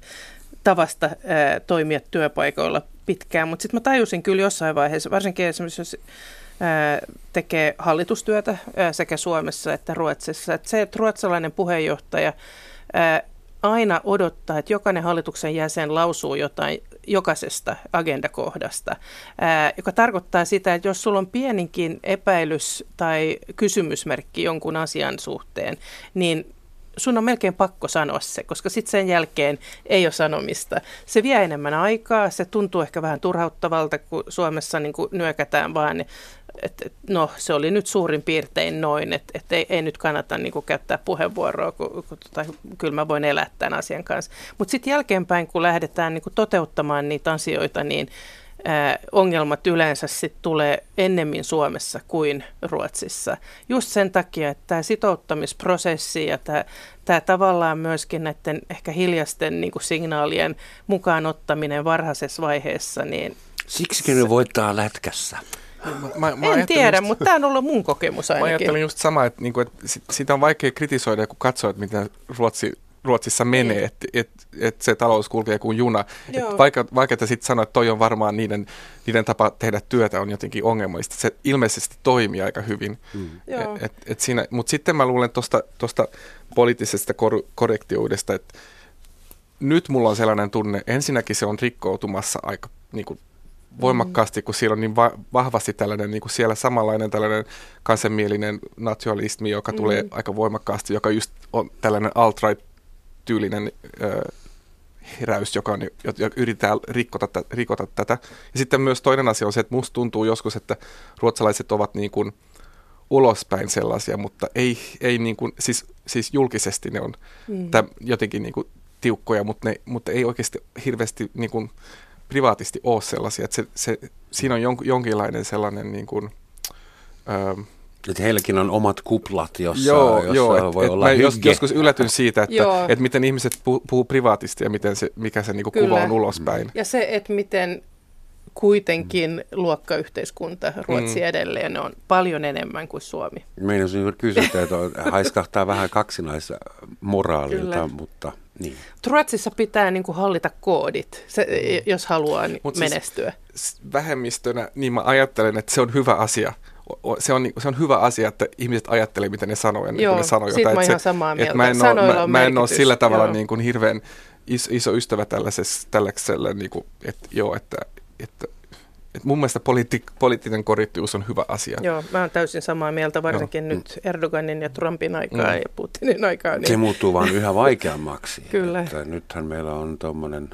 tavasta ää, toimia työpaikoilla pitkään, mutta sitten mä tajusin kyllä jossain vaiheessa, varsinkin esimerkiksi jos tekee hallitustyötä sekä Suomessa että Ruotsissa. Että se, että ruotsalainen puheenjohtaja aina odottaa, että jokainen hallituksen jäsen lausuu jotain jokaisesta agendakohdasta, joka tarkoittaa sitä, että jos sulla on pieninkin epäilys tai kysymysmerkki jonkun asian suhteen, niin sun on melkein pakko sanoa se, koska sitten sen jälkeen ei ole sanomista. Se vie enemmän aikaa, se tuntuu ehkä vähän turhauttavalta, kun Suomessa niin kuin nyökätään vaan että et, no se oli nyt suurin piirtein noin, että et ei, ei nyt kannata niin kuin, käyttää puheenvuoroa, kun, kun tota, kyllä mä voin elää tämän asian kanssa. Mutta sitten jälkeenpäin, kun lähdetään niin kuin, toteuttamaan niitä asioita, niin ää, ongelmat yleensä sit tulee ennemmin Suomessa kuin Ruotsissa. Just sen takia, että tämä sitouttamisprosessi ja tämä tavallaan myöskin näiden ehkä hiljaisten niin kuin signaalien mukaan ottaminen varhaisessa vaiheessa, niin Siksi ne voittaa lätkässä. Mä, mä en tiedä, just, mutta tämä on ollut mun kokemus ainakin. Mä ajattelin just sama, että, niinku, että sitä on vaikea kritisoida, kun katsoo, että miten Ruotsi, Ruotsissa menee, niin. että et, et se talous kulkee kuin juna. Et vaikka, vaikka että sitten sanoa, että toi on varmaan niiden, niiden tapa tehdä työtä on jotenkin ongelmallista. Se ilmeisesti toimii aika hyvin. Mm. Et, et, et siinä, mutta sitten mä luulen tuosta poliittisesta kor- korrektiudesta, että nyt mulla on sellainen tunne, ensinnäkin se on rikkoutumassa aika niin kuin voimakkaasti, kun siellä on niin va- vahvasti tällainen niin kuin siellä samanlainen tällainen kansanmielinen nationalismi, joka mm. tulee aika voimakkaasti, joka just on tällainen alt-right-tyylinen ö, heräys, joka, on, joka yrittää rikota, rikota tätä. Ja sitten myös toinen asia on se, että musta tuntuu joskus, että ruotsalaiset ovat niin kuin ulospäin sellaisia, mutta ei, ei niin kuin, siis, siis julkisesti ne on mm. täm, jotenkin niin kuin tiukkoja, mutta, ne, mutta ei oikeasti hirveästi niin kuin, privaatisti ole sellaisia, että se, se, siinä on jon, jonkinlainen sellainen niin kuin, öö, että heilläkin on omat kuplat, jossa, joo, jossa joo, voi et, olla et jos, joskus yllätyn siitä, että, että miten ihmiset puhuu, puhuu privaatisti ja miten se, mikä se niinku kuva on ulospäin. Ja se, että miten kuitenkin luokkayhteiskunta Ruotsi mm. edelleen on paljon enemmän kuin Suomi. Meidän on kysyä, että haiskahtaa vähän kaksinaista moraalilta, mutta niin. Ruotsissa pitää niin kuin hallita koodit, se, mm. jos haluaa Mut siis menestyä. Siis vähemmistönä, niin mä ajattelen, että se on hyvä asia. Se on, se on hyvä asia, että ihmiset ajattelee, mitä ne sanoo ennen Joo, kuin ne sanoo jotain. Joo, ihan samaa mieltä. Mä en, ole, mä, mä en ole sillä tavalla niin kuin hirveän iso, iso ystävä tällaiselle, niin kuin, että joo, että, että et mun mielestä poliitti, poliittinen korrektius on hyvä asia. Joo, mä oon täysin samaa mieltä, varsinkin Joo. nyt Erdoganin ja Trumpin aikaa mm. ja Putinin aikaa. Niin... Se muuttuu vaan yhä vaikeammaksi. [LAUGHS] Kyllä. Että nythän meillä on tuommoinen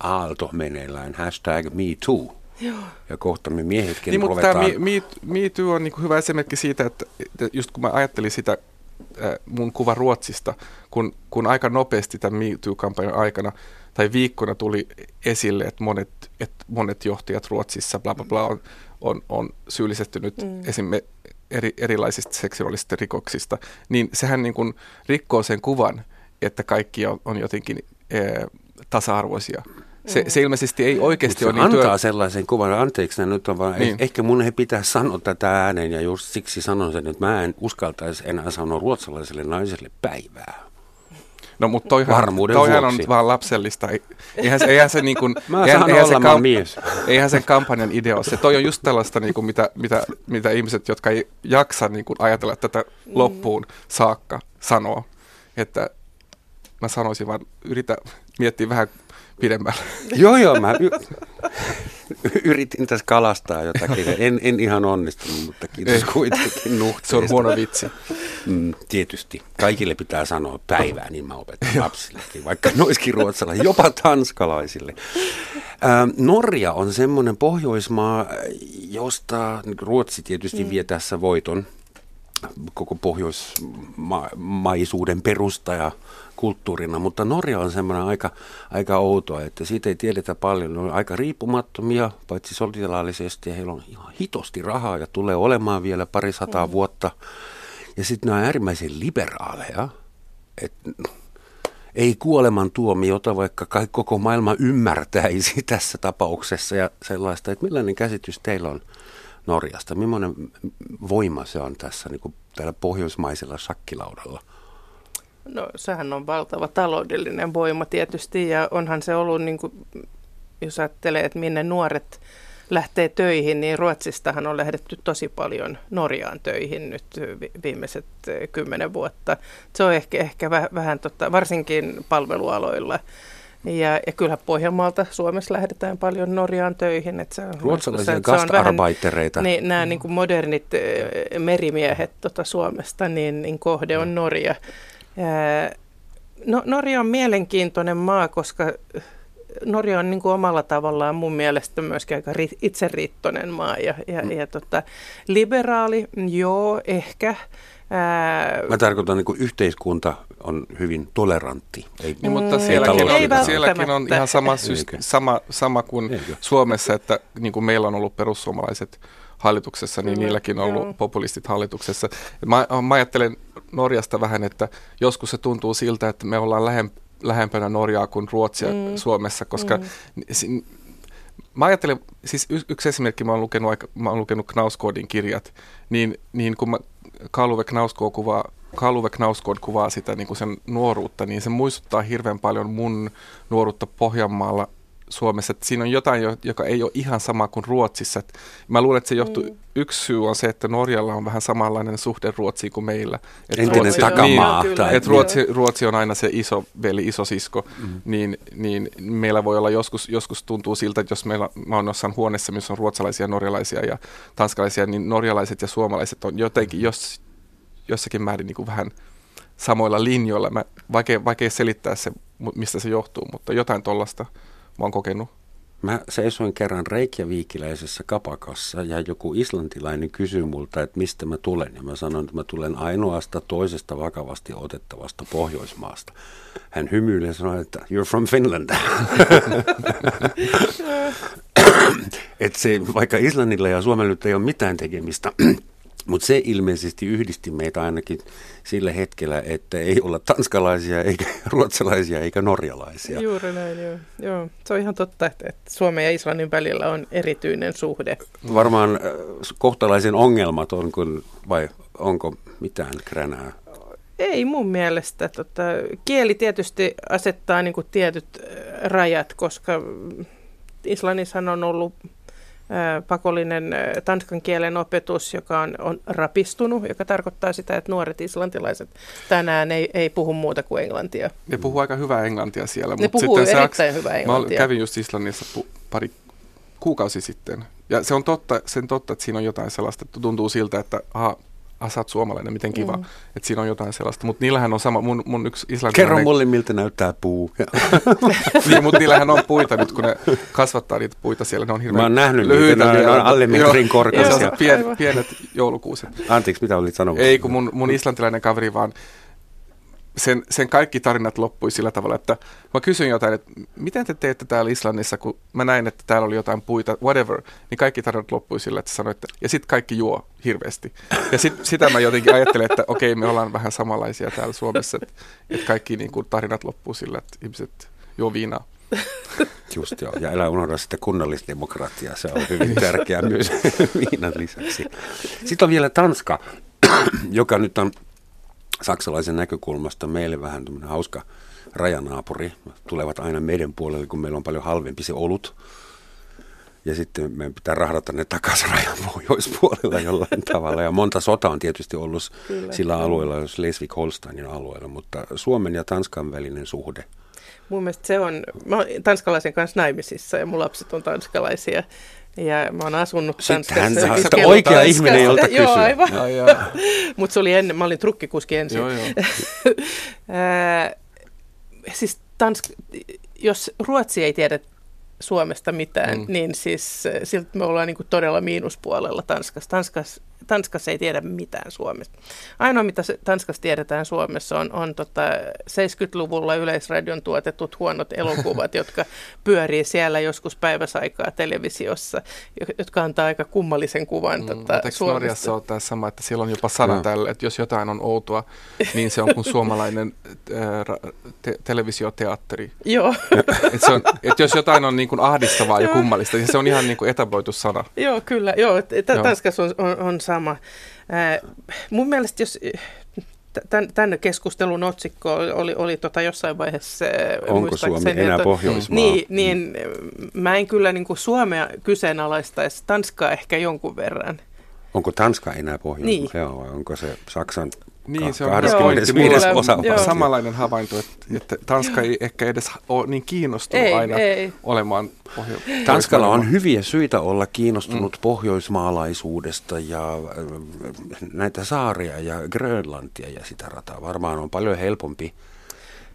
aalto meneillään, hashtag MeToo. Joo. Ja kohta me miehetkin niin, mutta ruvetaan... tämä me, me, me Too on niin hyvä esimerkki siitä, että just kun mä ajattelin sitä äh, mun kuva Ruotsista, kun, kun aika nopeasti tämän Me Too-kampanjan aikana tai viikkona tuli esille, että monet, että monet johtajat Ruotsissa bla bla bla on, on, on syyllistetty nyt mm. esimerkiksi eri, erilaisista seksuaalisista rikoksista, niin sehän niin kuin rikkoo sen kuvan, että kaikki on, on jotenkin äh, tasa-arvoisia. Se, se ilmeisesti ei oikeasti ole niin antaa työ... sellaisen kuvan, anteeksi nyt on vaan, niin. Eh, ehkä mun ei pitäisi sanoa tätä ääneen ja just siksi sanon sen, että mä en uskaltaisi enää sanoa ruotsalaiselle naiselle päivää. No mutta toihan, toihan on vaan lapsellista. Eihän, eihän se niin kuin, [LAUGHS] Mä eihän, eihän, se kamp- mies. [LAUGHS] eihän sen kampanjan idea ole se. Toi on just tällaista, niin kuin mitä, mitä, mitä ihmiset, jotka ei jaksa niin kuin ajatella tätä loppuun saakka sanoa. Että mä sanoisin vaan, yritä miettiä vähän pidemmälle. joo, joo, mä y- [LAUGHS] [LAUGHS] yritin tässä kalastaa jotakin. [LAUGHS] En, en ihan onnistunut, mutta kiitos kuitenkin nuhteesta. [LAUGHS] Se on huono vitsi. Mm, tietysti. Kaikille pitää sanoa päivää, niin mä opetan lapsillekin, vaikka noiskin ruotsalaisille, jopa tanskalaisille. Ähm, Norja on semmoinen Pohjoismaa, josta Ruotsi tietysti mm. vie tässä voiton koko pohjoismaisuuden perustaja kulttuurina, mutta Norja on semmoinen aika, aika outo, että siitä ei tiedetä paljon. Ne on aika riippumattomia, paitsi sotilaallisesti, ja heillä on ihan hitosti rahaa ja tulee olemaan vielä pari sataa mm. vuotta. Ja sitten ne on äärimmäisen liberaaleja, että ei kuoleman tuomiota, vaikka kaikki koko maailma ymmärtäisi [LAUGHS] tässä tapauksessa ja sellaista, että millainen käsitys teillä on Norjasta? Millainen voima se on tässä niin kuin täällä pohjoismaisella shakkilaudalla? No sehän on valtava taloudellinen voima tietysti ja onhan se ollut, niin kuin, jos ajattelee, että minne nuoret lähtee töihin, niin Ruotsistahan on lähdetty tosi paljon Norjaan töihin nyt viimeiset kymmenen vuotta. Se on ehkä, ehkä vähän, vähän tota, varsinkin palvelualoilla. Ja, ja kyllä Pohjanmaalta Suomessa lähdetään paljon Norjaan töihin. Että se on, Ruotsalaisia se, gastarbeitereita. Niin, nämä niin kuin modernit merimiehet tota Suomesta, niin, niin kohde on Norja. No, Norja on mielenkiintoinen maa, koska Norja on niin kuin omalla tavallaan mun mielestä myöskin aika ri, itseriittoinen maa ja, ja, mm. ja tota, liberaali, joo, ehkä. Ää... Mä tarkoitan, niin kuin yhteiskunta on hyvin tolerantti. Ei, niin, mutta sielläkin, ei on, sielläkin on ihan sama, syste- sama, sama kuin Eikö? Suomessa, että niin kuin meillä on ollut perussuomalaiset hallituksessa, niin mm, niilläkin on ollut joo. populistit hallituksessa. Mä, mä ajattelen Norjasta vähän, että joskus se tuntuu siltä, että me ollaan lähempänä lähempänä Norjaa kuin Ruotsia mm. Suomessa, koska mm. mä ajattelen, siis y- yksi esimerkki, mä oon lukenut, aika, mä oon lukenut Knausgårdin kirjat, niin, niin kun mä, Kaluve Knausgård kuvaa, Kaluve Knausgård kuvaa sitä niin kuin sen nuoruutta, niin se muistuttaa hirveän paljon mun nuoruutta Pohjanmaalla Suomessa. Että siinä on jotain, joka ei ole ihan sama kuin Ruotsissa. Et mä luulen, että se johtuu, mm. yksi syy on se, että Norjalla on vähän samanlainen suhde Ruotsiin kuin meillä. Et Entinen Ruotsi, takamaa. Niin, tai, että Ruotsi, Ruotsi on aina se iso veli, iso sisko, mm. niin, niin meillä voi olla joskus, joskus tuntuu siltä, että jos meillä mä oon jossain huoneessa, missä on ruotsalaisia, norjalaisia ja tanskalaisia, niin norjalaiset ja suomalaiset on jotenkin jos, jossakin määrin niin kuin vähän samoilla linjoilla. Mä, vaikea, vaikea selittää se, mistä se johtuu, mutta jotain tuollaista mä oon kokenut. Mä seisoin kerran Reykjavikiläisessä kapakassa ja joku islantilainen kysyi multa, että mistä mä tulen. Ja mä sanoin, että mä tulen ainoasta toisesta vakavasti otettavasta Pohjoismaasta. Hän hymyili ja sanoi, että you're from Finland. [LAUGHS] että se, vaikka Islannilla ja Suomella nyt ei ole mitään tekemistä mutta se ilmeisesti yhdisti meitä ainakin sillä hetkellä, että ei olla tanskalaisia, eikä [LAUGHS] ruotsalaisia, eikä norjalaisia. Juuri näin, joo. joo. Se on ihan totta, että, että Suomen ja Islannin välillä on erityinen suhde. Varmaan äh, kohtalaisen ongelmaton, kun, vai onko mitään kränää? Ei mun mielestä. Tota, kieli tietysti asettaa niin kuin tietyt äh, rajat, koska Islannissa on ollut pakollinen tanskan kielen opetus, joka on, on rapistunut, joka tarkoittaa sitä, että nuoret islantilaiset tänään ei, ei puhu muuta kuin englantia. Ne puhuu aika hyvää englantia siellä. Ne puhuu sitten erittäin hyvää englantia. Mä kävin just Islannissa pu, pari kuukausi sitten, Ja se on totta, sen totta, että siinä on jotain sellaista, että tuntuu siltä, että aha, ah, sä oot suomalainen, miten kiva. Mm. Että siinä on jotain sellaista. Mutta niillähän on sama, mun, mun yksi islantilainen... Kerro mulle, miltä näyttää puu. [LAUGHS] [LAUGHS] niin, mutta niillähän on puita nyt, kun ne kasvattaa niitä puita siellä. Ne on hirveän Mä oon nähnyt lyhyitä, niitä, ne on alle metrin korkeisia. Pien, pienet joulukuuset. Anteeksi, mitä olit sanomassa? Ei, kun mun, mun islantilainen kaveri vaan sen, sen kaikki tarinat loppui sillä tavalla, että mä kysyin jotain, että miten te teette täällä Islannissa, kun mä näin, että täällä oli jotain puita, whatever, niin kaikki tarinat loppui sillä, että sanoitte, ja sitten kaikki juo hirveästi. Ja sit, sitä mä jotenkin ajattelin, että okei, me ollaan vähän samanlaisia täällä Suomessa, että, että kaikki niin kuin, tarinat loppuu sillä, että ihmiset juo viinaa. Just joo, ja älä unohda sitten kunnallisdemokratia, se on hyvin tärkeää myös [LAUGHS] viinan lisäksi. Sitten on vielä Tanska, [CLEARS THROAT] joka nyt on saksalaisen näkökulmasta meille vähän tämmöinen hauska rajanaapuri. Tulevat aina meidän puolelle, kun meillä on paljon halvempi se olut. Ja sitten meidän pitää rahdata ne takaisin [LAUGHS] rajan pohjoispuolella jollain [LAUGHS] tavalla. Ja monta sota on tietysti ollut Kyllä. sillä alueella, jos Schleswig-Holsteinin alueella, mutta Suomen ja Tanskan välinen suhde. Mun mielestä se on, mä oon tanskalaisen kanssa naimisissa ja mun lapset on tanskalaisia. Ja mä oon asunut Tanskassa. Hän sitten oikea Tanskassa. ihminen, jolta kysyä. Joo, aivan. [LAUGHS] Mutta se oli ennen, mä olin trukkikuski ensin. Joo, joo. [LAUGHS] siis Tansk, jos Ruotsi ei tiedä Suomesta mitään, mm. niin siis siltä me ollaan niin kuin todella miinuspuolella Tanskassa. Tanskassa. Tanskassa ei tiedä mitään Suomesta. Ainoa, mitä Tanskassa tiedetään Suomessa, on, on tota 70-luvulla yleisradion tuotetut huonot elokuvat, [LAUGHS] jotka pyörii siellä joskus päiväsaikaa televisiossa, jotka antaa aika kummallisen kuvan mm, tota, Suomesta. Norjassa on tämä sama, että siellä on jopa sana no. tälle, että jos jotain on outoa, niin se on kuin suomalainen äh, te- televisioteatteri. Joo. Et se on, et jos jotain on niin kuin ahdistavaa ja kummallista, niin se on ihan niin kuin etabloitu sana. Joo, kyllä. Joo, Tanskassa on, on, on sama. mun mielestä jos tämän, tämän keskustelun otsikko oli, oli tota jossain vaiheessa... Onko Suomi enää että, Pohjoismaa? Niin, niin mä en kyllä niin kuin Suomea kyseenalaistaisi, Tanskaa ehkä jonkun verran. Onko Tanska enää Pohjoismaa? Niin. Joo, onko se Saksan niin, se on 25. osa. Samanlainen havainto, että, että Tanska ei ehkä edes ole niin kiinnostunut ei, aina ei. olemaan pohjo- Tanskalla on hyviä syitä olla kiinnostunut mm. pohjoismaalaisuudesta ja äh, näitä saaria ja Grönlantia ja sitä rataa. Varmaan on paljon helpompi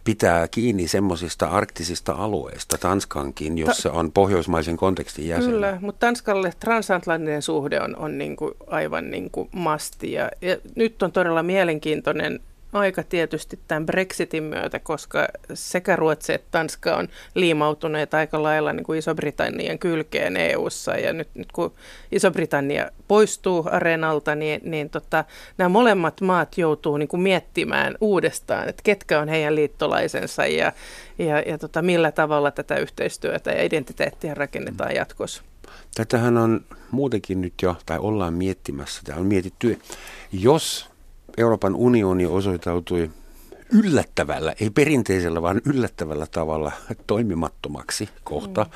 pitää kiinni semmoisista arktisista alueista, Tanskankin, jos Ta- on pohjoismaisen kontekstin jäsen. Kyllä, mutta Tanskalle transatlanttinen suhde on, on niin kuin aivan niin kuin masti. Ja, ja nyt on todella mielenkiintoinen aika tietysti tämän Brexitin myötä, koska sekä Ruotsi että Tanska on liimautuneet aika lailla niin kuin Iso-Britannian kylkeen EU-ssa. Ja nyt, nyt kun Iso-Britannia poistuu areenalta, niin, niin tota, nämä molemmat maat joutuu niin kuin miettimään uudestaan, että ketkä on heidän liittolaisensa ja, ja, ja tota, millä tavalla tätä yhteistyötä ja identiteettiä rakennetaan jatkossa. Tätähän on muutenkin nyt jo, tai ollaan miettimässä, tämä on mietitty, jos Euroopan unioni osoitautui yllättävällä, ei perinteisellä, vaan yllättävällä tavalla toimimattomaksi kohta. Mm.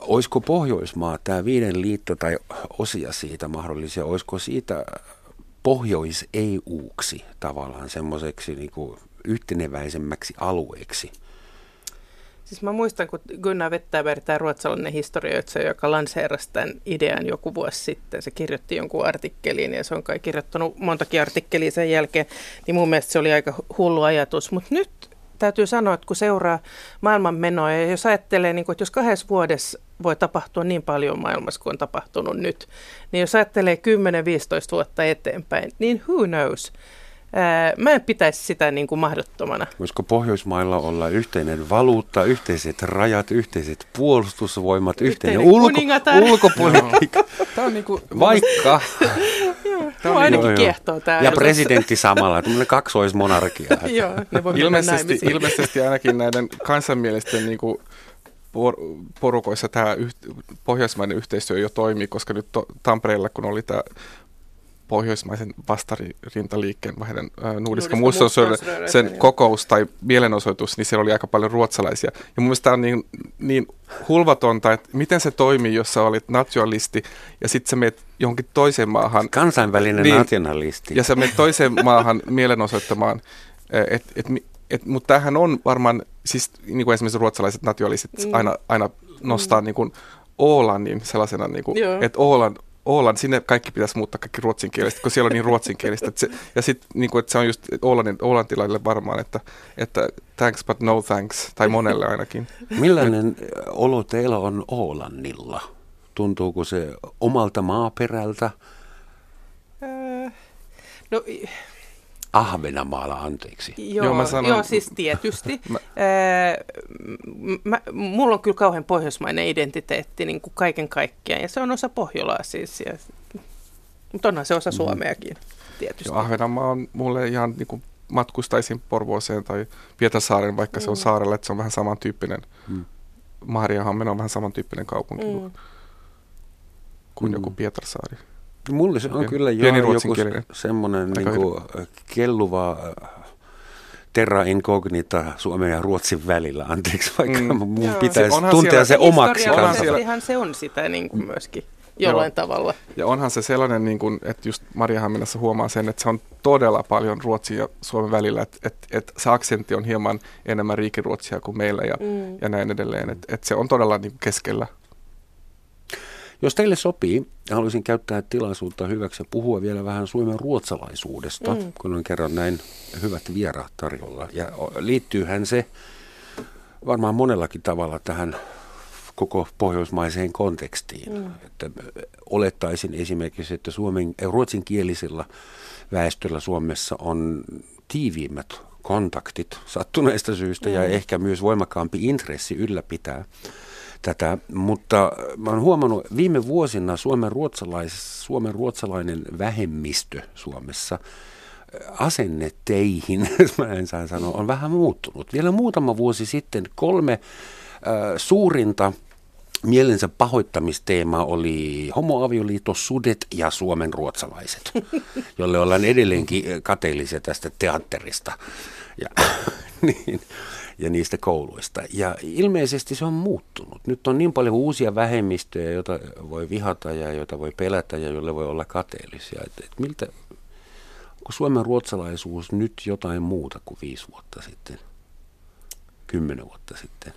Olisiko Pohjoismaa, tämä viiden liitto tai osia siitä mahdollisia, olisiko siitä pohjois-EUksi tavallaan semmoiseksi niin yhteneväisemmäksi alueeksi? Siis mä muistan, kun Gunnar Wettaberg, tämä ruotsalainen historioitsija, joka lanseerasi tämän idean joku vuosi sitten, se kirjoitti jonkun artikkelin ja se on kai kirjoittanut montakin artikkelia sen jälkeen, niin mun mielestä se oli aika hullu ajatus. Mutta nyt täytyy sanoa, että kun seuraa maailman menoa ja jos ajattelee, niin kun, että jos kahdessa vuodessa voi tapahtua niin paljon maailmassa kuin on tapahtunut nyt, niin jos ajattelee 10-15 vuotta eteenpäin, niin who knows – Mä en pitäisi sitä niin kuin mahdottomana. Voisiko Pohjoismailla olla yhteinen valuutta, yhteiset rajat, yhteiset puolustusvoimat, yhteinen, yhteinen ulko, ulkopolitiikka? Tämä on niin kuin, Vaikka. Tämä on ainakin kiehtoo tämä. Ja presidentti samalla, tämmöinen kaksoismonarkia. [LAUGHS] joo, ne voi ilmeisesti, ilmeisesti ainakin näiden kansanmielisten niin kuin por- porukoissa tämä yht- pohjoismainen yhteistyö jo toimii, koska nyt to- Tampereella, kun oli tämä pohjoismaisen vastarintaliikkeen heidän Nuudiska muistosuuden sen kokous tai mielenosoitus, niin siellä oli aika paljon ruotsalaisia. Ja mun mielestä tämä on niin, niin hulvatonta, että miten se toimii, jos sä olit nationalisti ja sitten sä menet johonkin toiseen maahan. Kansainvälinen niin, nationalisti. Ja sä menet toiseen [LAUGHS] maahan mielenosoittamaan, että et, et, mutta tämähän on varmaan, siis niin kuin esimerkiksi ruotsalaiset nationalistit mm. aina, aina nostaa mm. niin kuin Oolannin sellaisena, niin kuin, että Oolan, Oolan, sinne kaikki pitäisi muuttaa kaikki ruotsinkielistä, kun siellä on niin ruotsinkielistä. Että se, ja sitten niin kuin, että se on just Oolannin, Oolantilaisille varmaan, että, että thanks but no thanks, tai monelle ainakin. Millainen olo teillä on Oolannilla? Tuntuuko se omalta maaperältä? Öö, no, Ahvenamaalla, anteeksi. Joo, Joo, mä sanon- joo, siis tietysti. [LAUGHS] Mä- mä, mulla on kyllä kauhean pohjoismainen identiteetti niin kuin kaiken kaikkiaan, ja se on osa Pohjolaa siis. Ja, mutta onhan se osa Suomeakin, tietysti. Joo, Ahvenanmaa on mulle ihan niin kuin matkustaisin Porvooseen tai Pietarsaaren, vaikka se on saarella, että se on vähän samantyyppinen. Mm. Maariahammen on vähän samantyyppinen kaupunki mm. kuin, kuin Mm. joku Pietarsaari. Mulle se on Pieni- kyllä jo joku semmoinen Aika niin kuin kelluva terra incognita Suomen ja Ruotsin välillä. Anteeksi, vaikka Mm. mm. mun Joo. pitäisi Se- tuntea siellä- se omaksi Onhan kanssa. siellä- Historiallisestihan se on sitä niin kuin myöskin jollain tavalla. Ja onhan se sellainen, niin kuin, että just Mariahaminassa huomaa sen, että se on todella paljon Ruotsin ja Suomen välillä, että, että, että se aksentti on hieman enemmän riikiruotsia kuin meillä ja, Mm. ja näin edelleen. Että, että se on todella niin kuin keskellä. Jos teille sopii, haluaisin käyttää tilaisuutta hyväksi ja puhua vielä vähän Suomen ruotsalaisuudesta, mm. kun on kerran näin hyvät vieraat tarjolla. Ja liittyyhän se varmaan monellakin tavalla tähän koko pohjoismaiseen kontekstiin. Mm. Että olettaisin esimerkiksi, että suomen, äh, ruotsinkielisellä väestöllä Suomessa on tiiviimmät kontaktit sattuneista syistä mm. ja ehkä myös voimakkaampi intressi ylläpitää tätä, mutta mä oon huomannut viime vuosina Suomen, ruotsalais, Suomen ruotsalainen vähemmistö Suomessa asenne teihin, [LAUGHS] mä en saa sanoa, on vähän muuttunut. Vielä muutama vuosi sitten kolme äh, suurinta mielensä pahoittamisteema oli homoavioliitto, sudet ja Suomen ruotsalaiset, [LAUGHS] jolle ollaan edelleenkin kateellisia tästä teatterista ja, [LAUGHS] niin, ja niistä kouluista. Ja ilmeisesti se on muuttunut. Nyt on niin paljon uusia vähemmistöjä, joita voi vihata ja joita voi pelätä ja joille voi olla kateellisia. Et, et miltä, onko Suomen ruotsalaisuus nyt jotain muuta kuin viisi vuotta sitten, kymmenen vuotta sitten?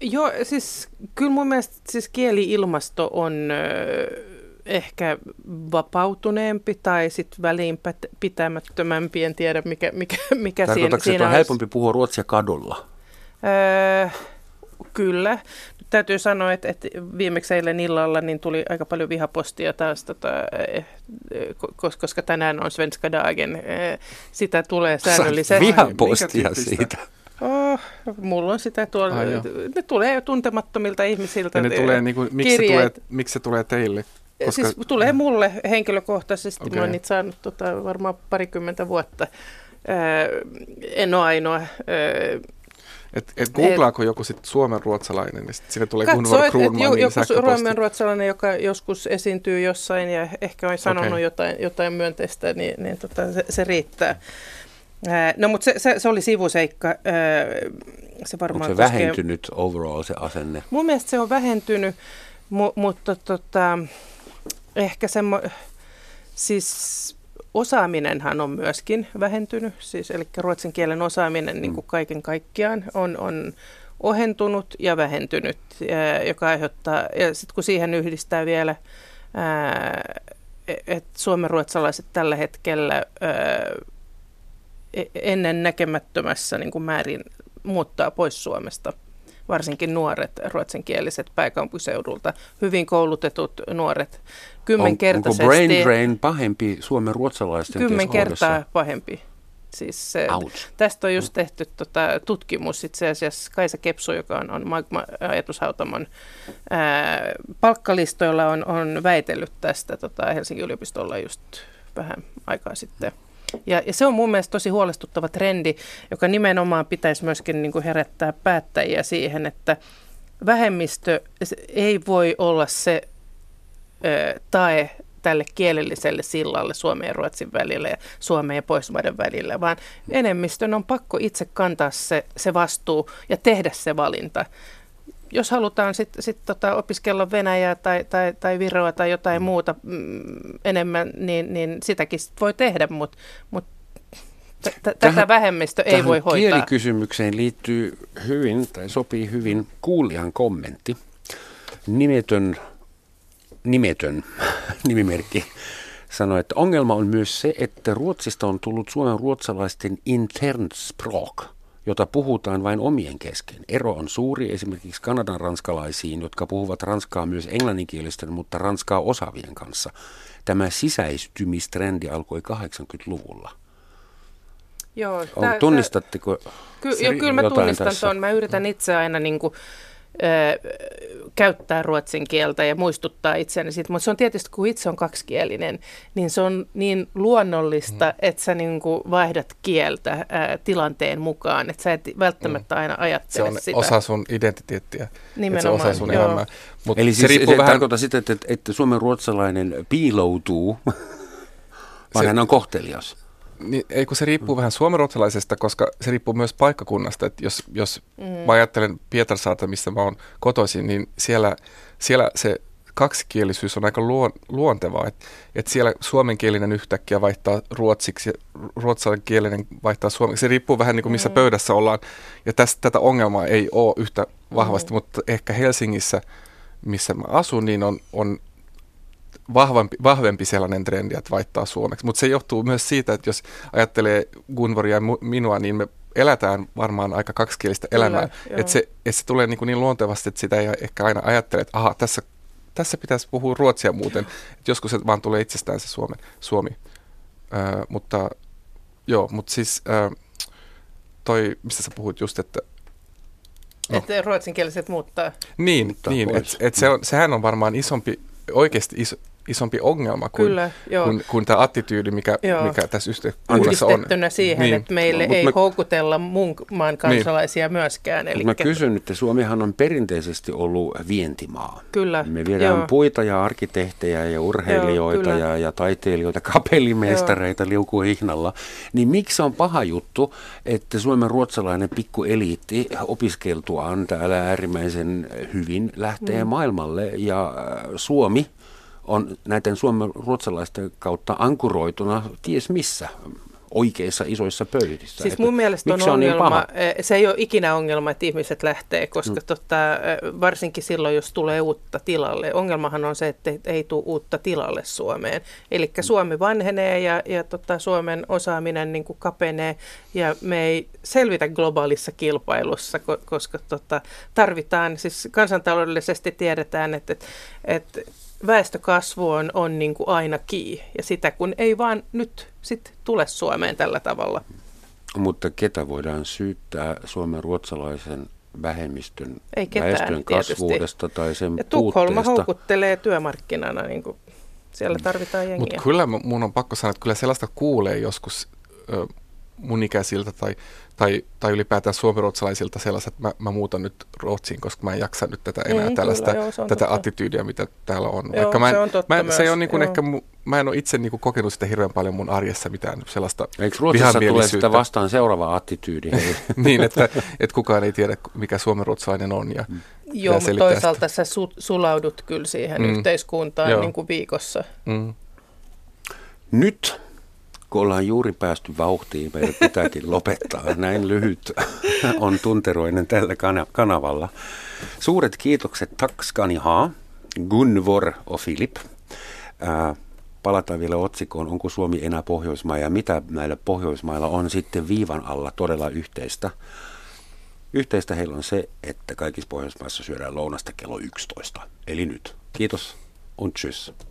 Joo, siis kyllä mun mielestä siis kieli-ilmasto on ö, ehkä vapautuneempi tai sitten väliinpitämättömämpi, en tiedä mikä, mikä, mikä siinä, Tarkoitatko, että siinä on olisi. helpompi puhua ruotsia kadulla? Öö, kyllä. Nyt täytyy sanoa, että, että viimeksi eilen illalla niin tuli aika paljon vihapostia taas, tota, eh, eh, ko- koska tänään on Svenska Dagen. Eh, Sitä tulee säännöllisesti. Vihapostia siitä. Oh, mulla on sitä tuolla. Ai ne tulee jo tuntemattomilta ihmisiltä. Ja ne eh, tulee, niin kuin, miksi, se tulee, miksi se tulee teille? Koska... Siis tulee mulle henkilökohtaisesti. Okay. Mä oon niitä saanut tota, varmaan parikymmentä vuotta. Öö, en ole ainoa. Öö, et, et googlaako joku sitten suomen ruotsalainen, niin sit sinne tulee Katso, et Kruunmanin joku sähköposti. ruomen ruotsalainen, joka joskus esiintyy jossain ja ehkä on sanonut Okei. jotain, jotain myönteistä, niin, niin tota, se, se riittää. Ää, No mutta se, se, se oli sivuseikka. Ää, Se Onko varmaan se koskee- vähentynyt overall se asenne? Mun mielestä se on vähentynyt, mu- mutta tota, ehkä semmo, siis osaaminenhan on myöskin vähentynyt, siis eli ruotsin kielen osaaminen niin kuin kaiken kaikkiaan on, on ohentunut ja vähentynyt, joka aiheuttaa, ja sitten kun siihen yhdistää vielä, että suomenruotsalaiset tällä hetkellä e- ennen näkemättömässä niin kuin määrin muuttaa pois Suomesta, varsinkin nuoret ruotsinkieliset pääkaupunkiseudulta, hyvin koulutetut nuoret, On, onko kymmenkertaisesti, brain drain pahempi Suomen ruotsalaisten kymmen kertaa pahempi. Siis, se- tästä on just tehty tota, tutkimus. Itse asiassa Kaisa Kepsu, joka on, on Magma ajatushautamon ää, palkkalistoilla, on, on väitellyt tästä tota, Helsingin yliopistolla just vähän aikaa sitten. Ja, ja se on mun mielestä tosi huolestuttava trendi, joka nimenomaan pitäisi myöskin niin kuin herättää päättäjiä siihen, että vähemmistö ei voi olla se ö, tae tälle kielelliselle sillalle Suomen ja Ruotsin välillä ja Suomen ja Pohjoismaiden välillä, vaan enemmistön on pakko itse kantaa se, se vastuu ja tehdä se valinta. Jos halutaan sitten sit tota opiskella Venäjää tai, tai, tai Viroa tai jotain muuta mm, enemmän, niin, niin sitäkin sit voi tehdä, mutta mut t- t- tätä vähemmistö ei voi hoitaa. kielikysymykseen liittyy hyvin, tai sopii hyvin, kuulijan kommentti. nimetön, nimetön [LAUGHS] nimimerkki sanoi, että ongelma on myös se, että Ruotsista on tullut suomen ruotsalaisten internspråk, jota puhutaan vain omien kesken. Ero on suuri esimerkiksi Kanadan ranskalaisiin, jotka puhuvat ranskaa myös englanninkielisten, mutta ranskaa osaavien kanssa. Tämä sisäistymistrendi alkoi 80-luvulla. Joo, on, tunnistatteko ky- jo, kyllä mä tunnistan tuon. Mä yritän itse aina niin kuin, ö, käyttää ruotsin kieltä ja muistuttaa itseäni siitä, mutta se on tietysti, kun itse on kaksikielinen, niin se on niin luonnollista, mm. että sä niin kuin vaihdat kieltä ää, tilanteen mukaan, että sä et välttämättä aina ajattele sitä. Se on osa sun identiteettiä, Nimenomaan, se osa sun elämää. Mut Eli se, siis, se vähän... tarkoittaa sitä, että, että suomen ruotsalainen piiloutuu, [LAUGHS] vaan se, hän on kohtelias. Niin, ei kun se riippuu mm. vähän suomenruotsalaisesta, koska se riippuu myös paikkakunnasta. Että jos jos mm. mä ajattelen Pietarsaarta, missä mä oon kotoisin, niin siellä, siellä se kaksikielisyys on aika luon, luontevaa. Että et siellä suomenkielinen yhtäkkiä vaihtaa ruotsiksi, ruotsalaiskielinen vaihtaa suomeksi. Se riippuu vähän niin kuin missä mm. pöydässä ollaan. Ja tästä, tätä ongelmaa ei ole yhtä vahvasti, mm. mutta ehkä Helsingissä, missä mä asun, niin on, on vahvempi, vahvempi sellainen trendi, että vaihtaa suomeksi. Mutta se johtuu myös siitä, että jos ajattelee Gunvoria ja minua, niin me elätään varmaan aika kaksikielistä elämää. Että se, et se tulee niin, kuin niin luontevasti, että sitä ei ehkä aina ajattele, että aha, tässä, tässä pitäisi puhua ruotsia muuten. Et joskus se vaan tulee itsestään se Suomi. Suomi. Ö, mutta joo, mutta siis ö, toi, mistä sä puhut just, että No. Että ruotsinkieliset muuttaa. Niin, muuttaa niin että et se on, sehän on varmaan isompi, oikeasti iso, isompi ongelma kuin, Kyllä, kuin, kuin tämä attityydi, mikä, mikä tässä yhteiskunnassa on. siihen, niin. että meille no, ei mä, houkutella muun maan niin. kansalaisia niin. myöskään. Eli mä kysyn, että Suomihan on perinteisesti ollut vientimaa. Kyllä. Me viedään joo. puita ja arkkitehtejä ja urheilijoita joo, ja, ja taiteilijoita, kapellimestareita liukuhihnalla. Niin miksi on paha juttu, että Suomen ruotsalainen pikkueliitti opiskeltuaan täällä äärimmäisen hyvin lähtee mm. maailmalle ja Suomi on näiden suomen ruotsalaisten kautta ankuroituna ties missä oikeissa isoissa pöydissä. Siis mun että mielestä on, on niin ongelma, niin se ei ole ikinä ongelma, että ihmiset lähtee, koska mm. tota, varsinkin silloin, jos tulee uutta tilalle. Ongelmahan on se, että ei tule uutta tilalle Suomeen. Eli mm. Suomi vanhenee ja, ja tota, Suomen osaaminen niin kuin kapenee ja me ei selvitä globaalissa kilpailussa, koska tota, tarvitaan, siis kansantaloudellisesti tiedetään, että, että, että väestökasvu on, on niin kuin aina kii, ja sitä kun ei vaan nyt sit tule Suomeen tällä tavalla. Mutta ketä voidaan syyttää suomen ruotsalaisen vähemmistön ei ketään, väestön kasvuudesta tietysti. tai sen ja Tukholma houkuttelee työmarkkinana, niin kuin siellä tarvitaan jengiä. Mutta kyllä mun on pakko sanoa, että kyllä sellaista kuulee joskus mun ikäisiltä tai tai, tai ylipäätään suomiruotsalaisilta sellaiset, että mä, mä muutan nyt Ruotsiin, koska mä en jaksa nyt tätä enää mm, tällaista, kyllä, joo, tätä totta. attityydiä, mitä täällä on. Joo, Vaikka mä en, se on totta mä, se ole niin kuin ehkä, mä en ole itse niin kuin kokenut sitä hirveän paljon mun arjessa mitään sellaista Eikö Ruotsissa tule sitä vastaan seuraava attityydi? [LAUGHS] niin, että, että kukaan ei tiedä, mikä suomenruotsalainen on. Ja mm. Joo, mutta toisaalta sitä. sä su- sulaudut kyllä siihen mm. yhteiskuntaan niin kuin viikossa. Mm. Nyt kun ollaan juuri päästy vauhtiin, meidän pitääkin lopettaa. Näin lyhyt on tunteroinen tällä kanavalla. Suuret kiitokset Takskani Ha, Gunvor ja Filip. Ää, palataan vielä otsikoon, onko Suomi enää Pohjoismaa ja mitä näillä Pohjoismailla on sitten viivan alla todella yhteistä. Yhteistä heillä on se, että kaikissa Pohjoismaissa syödään lounasta kello 11, eli nyt. Kiitos und tschüss.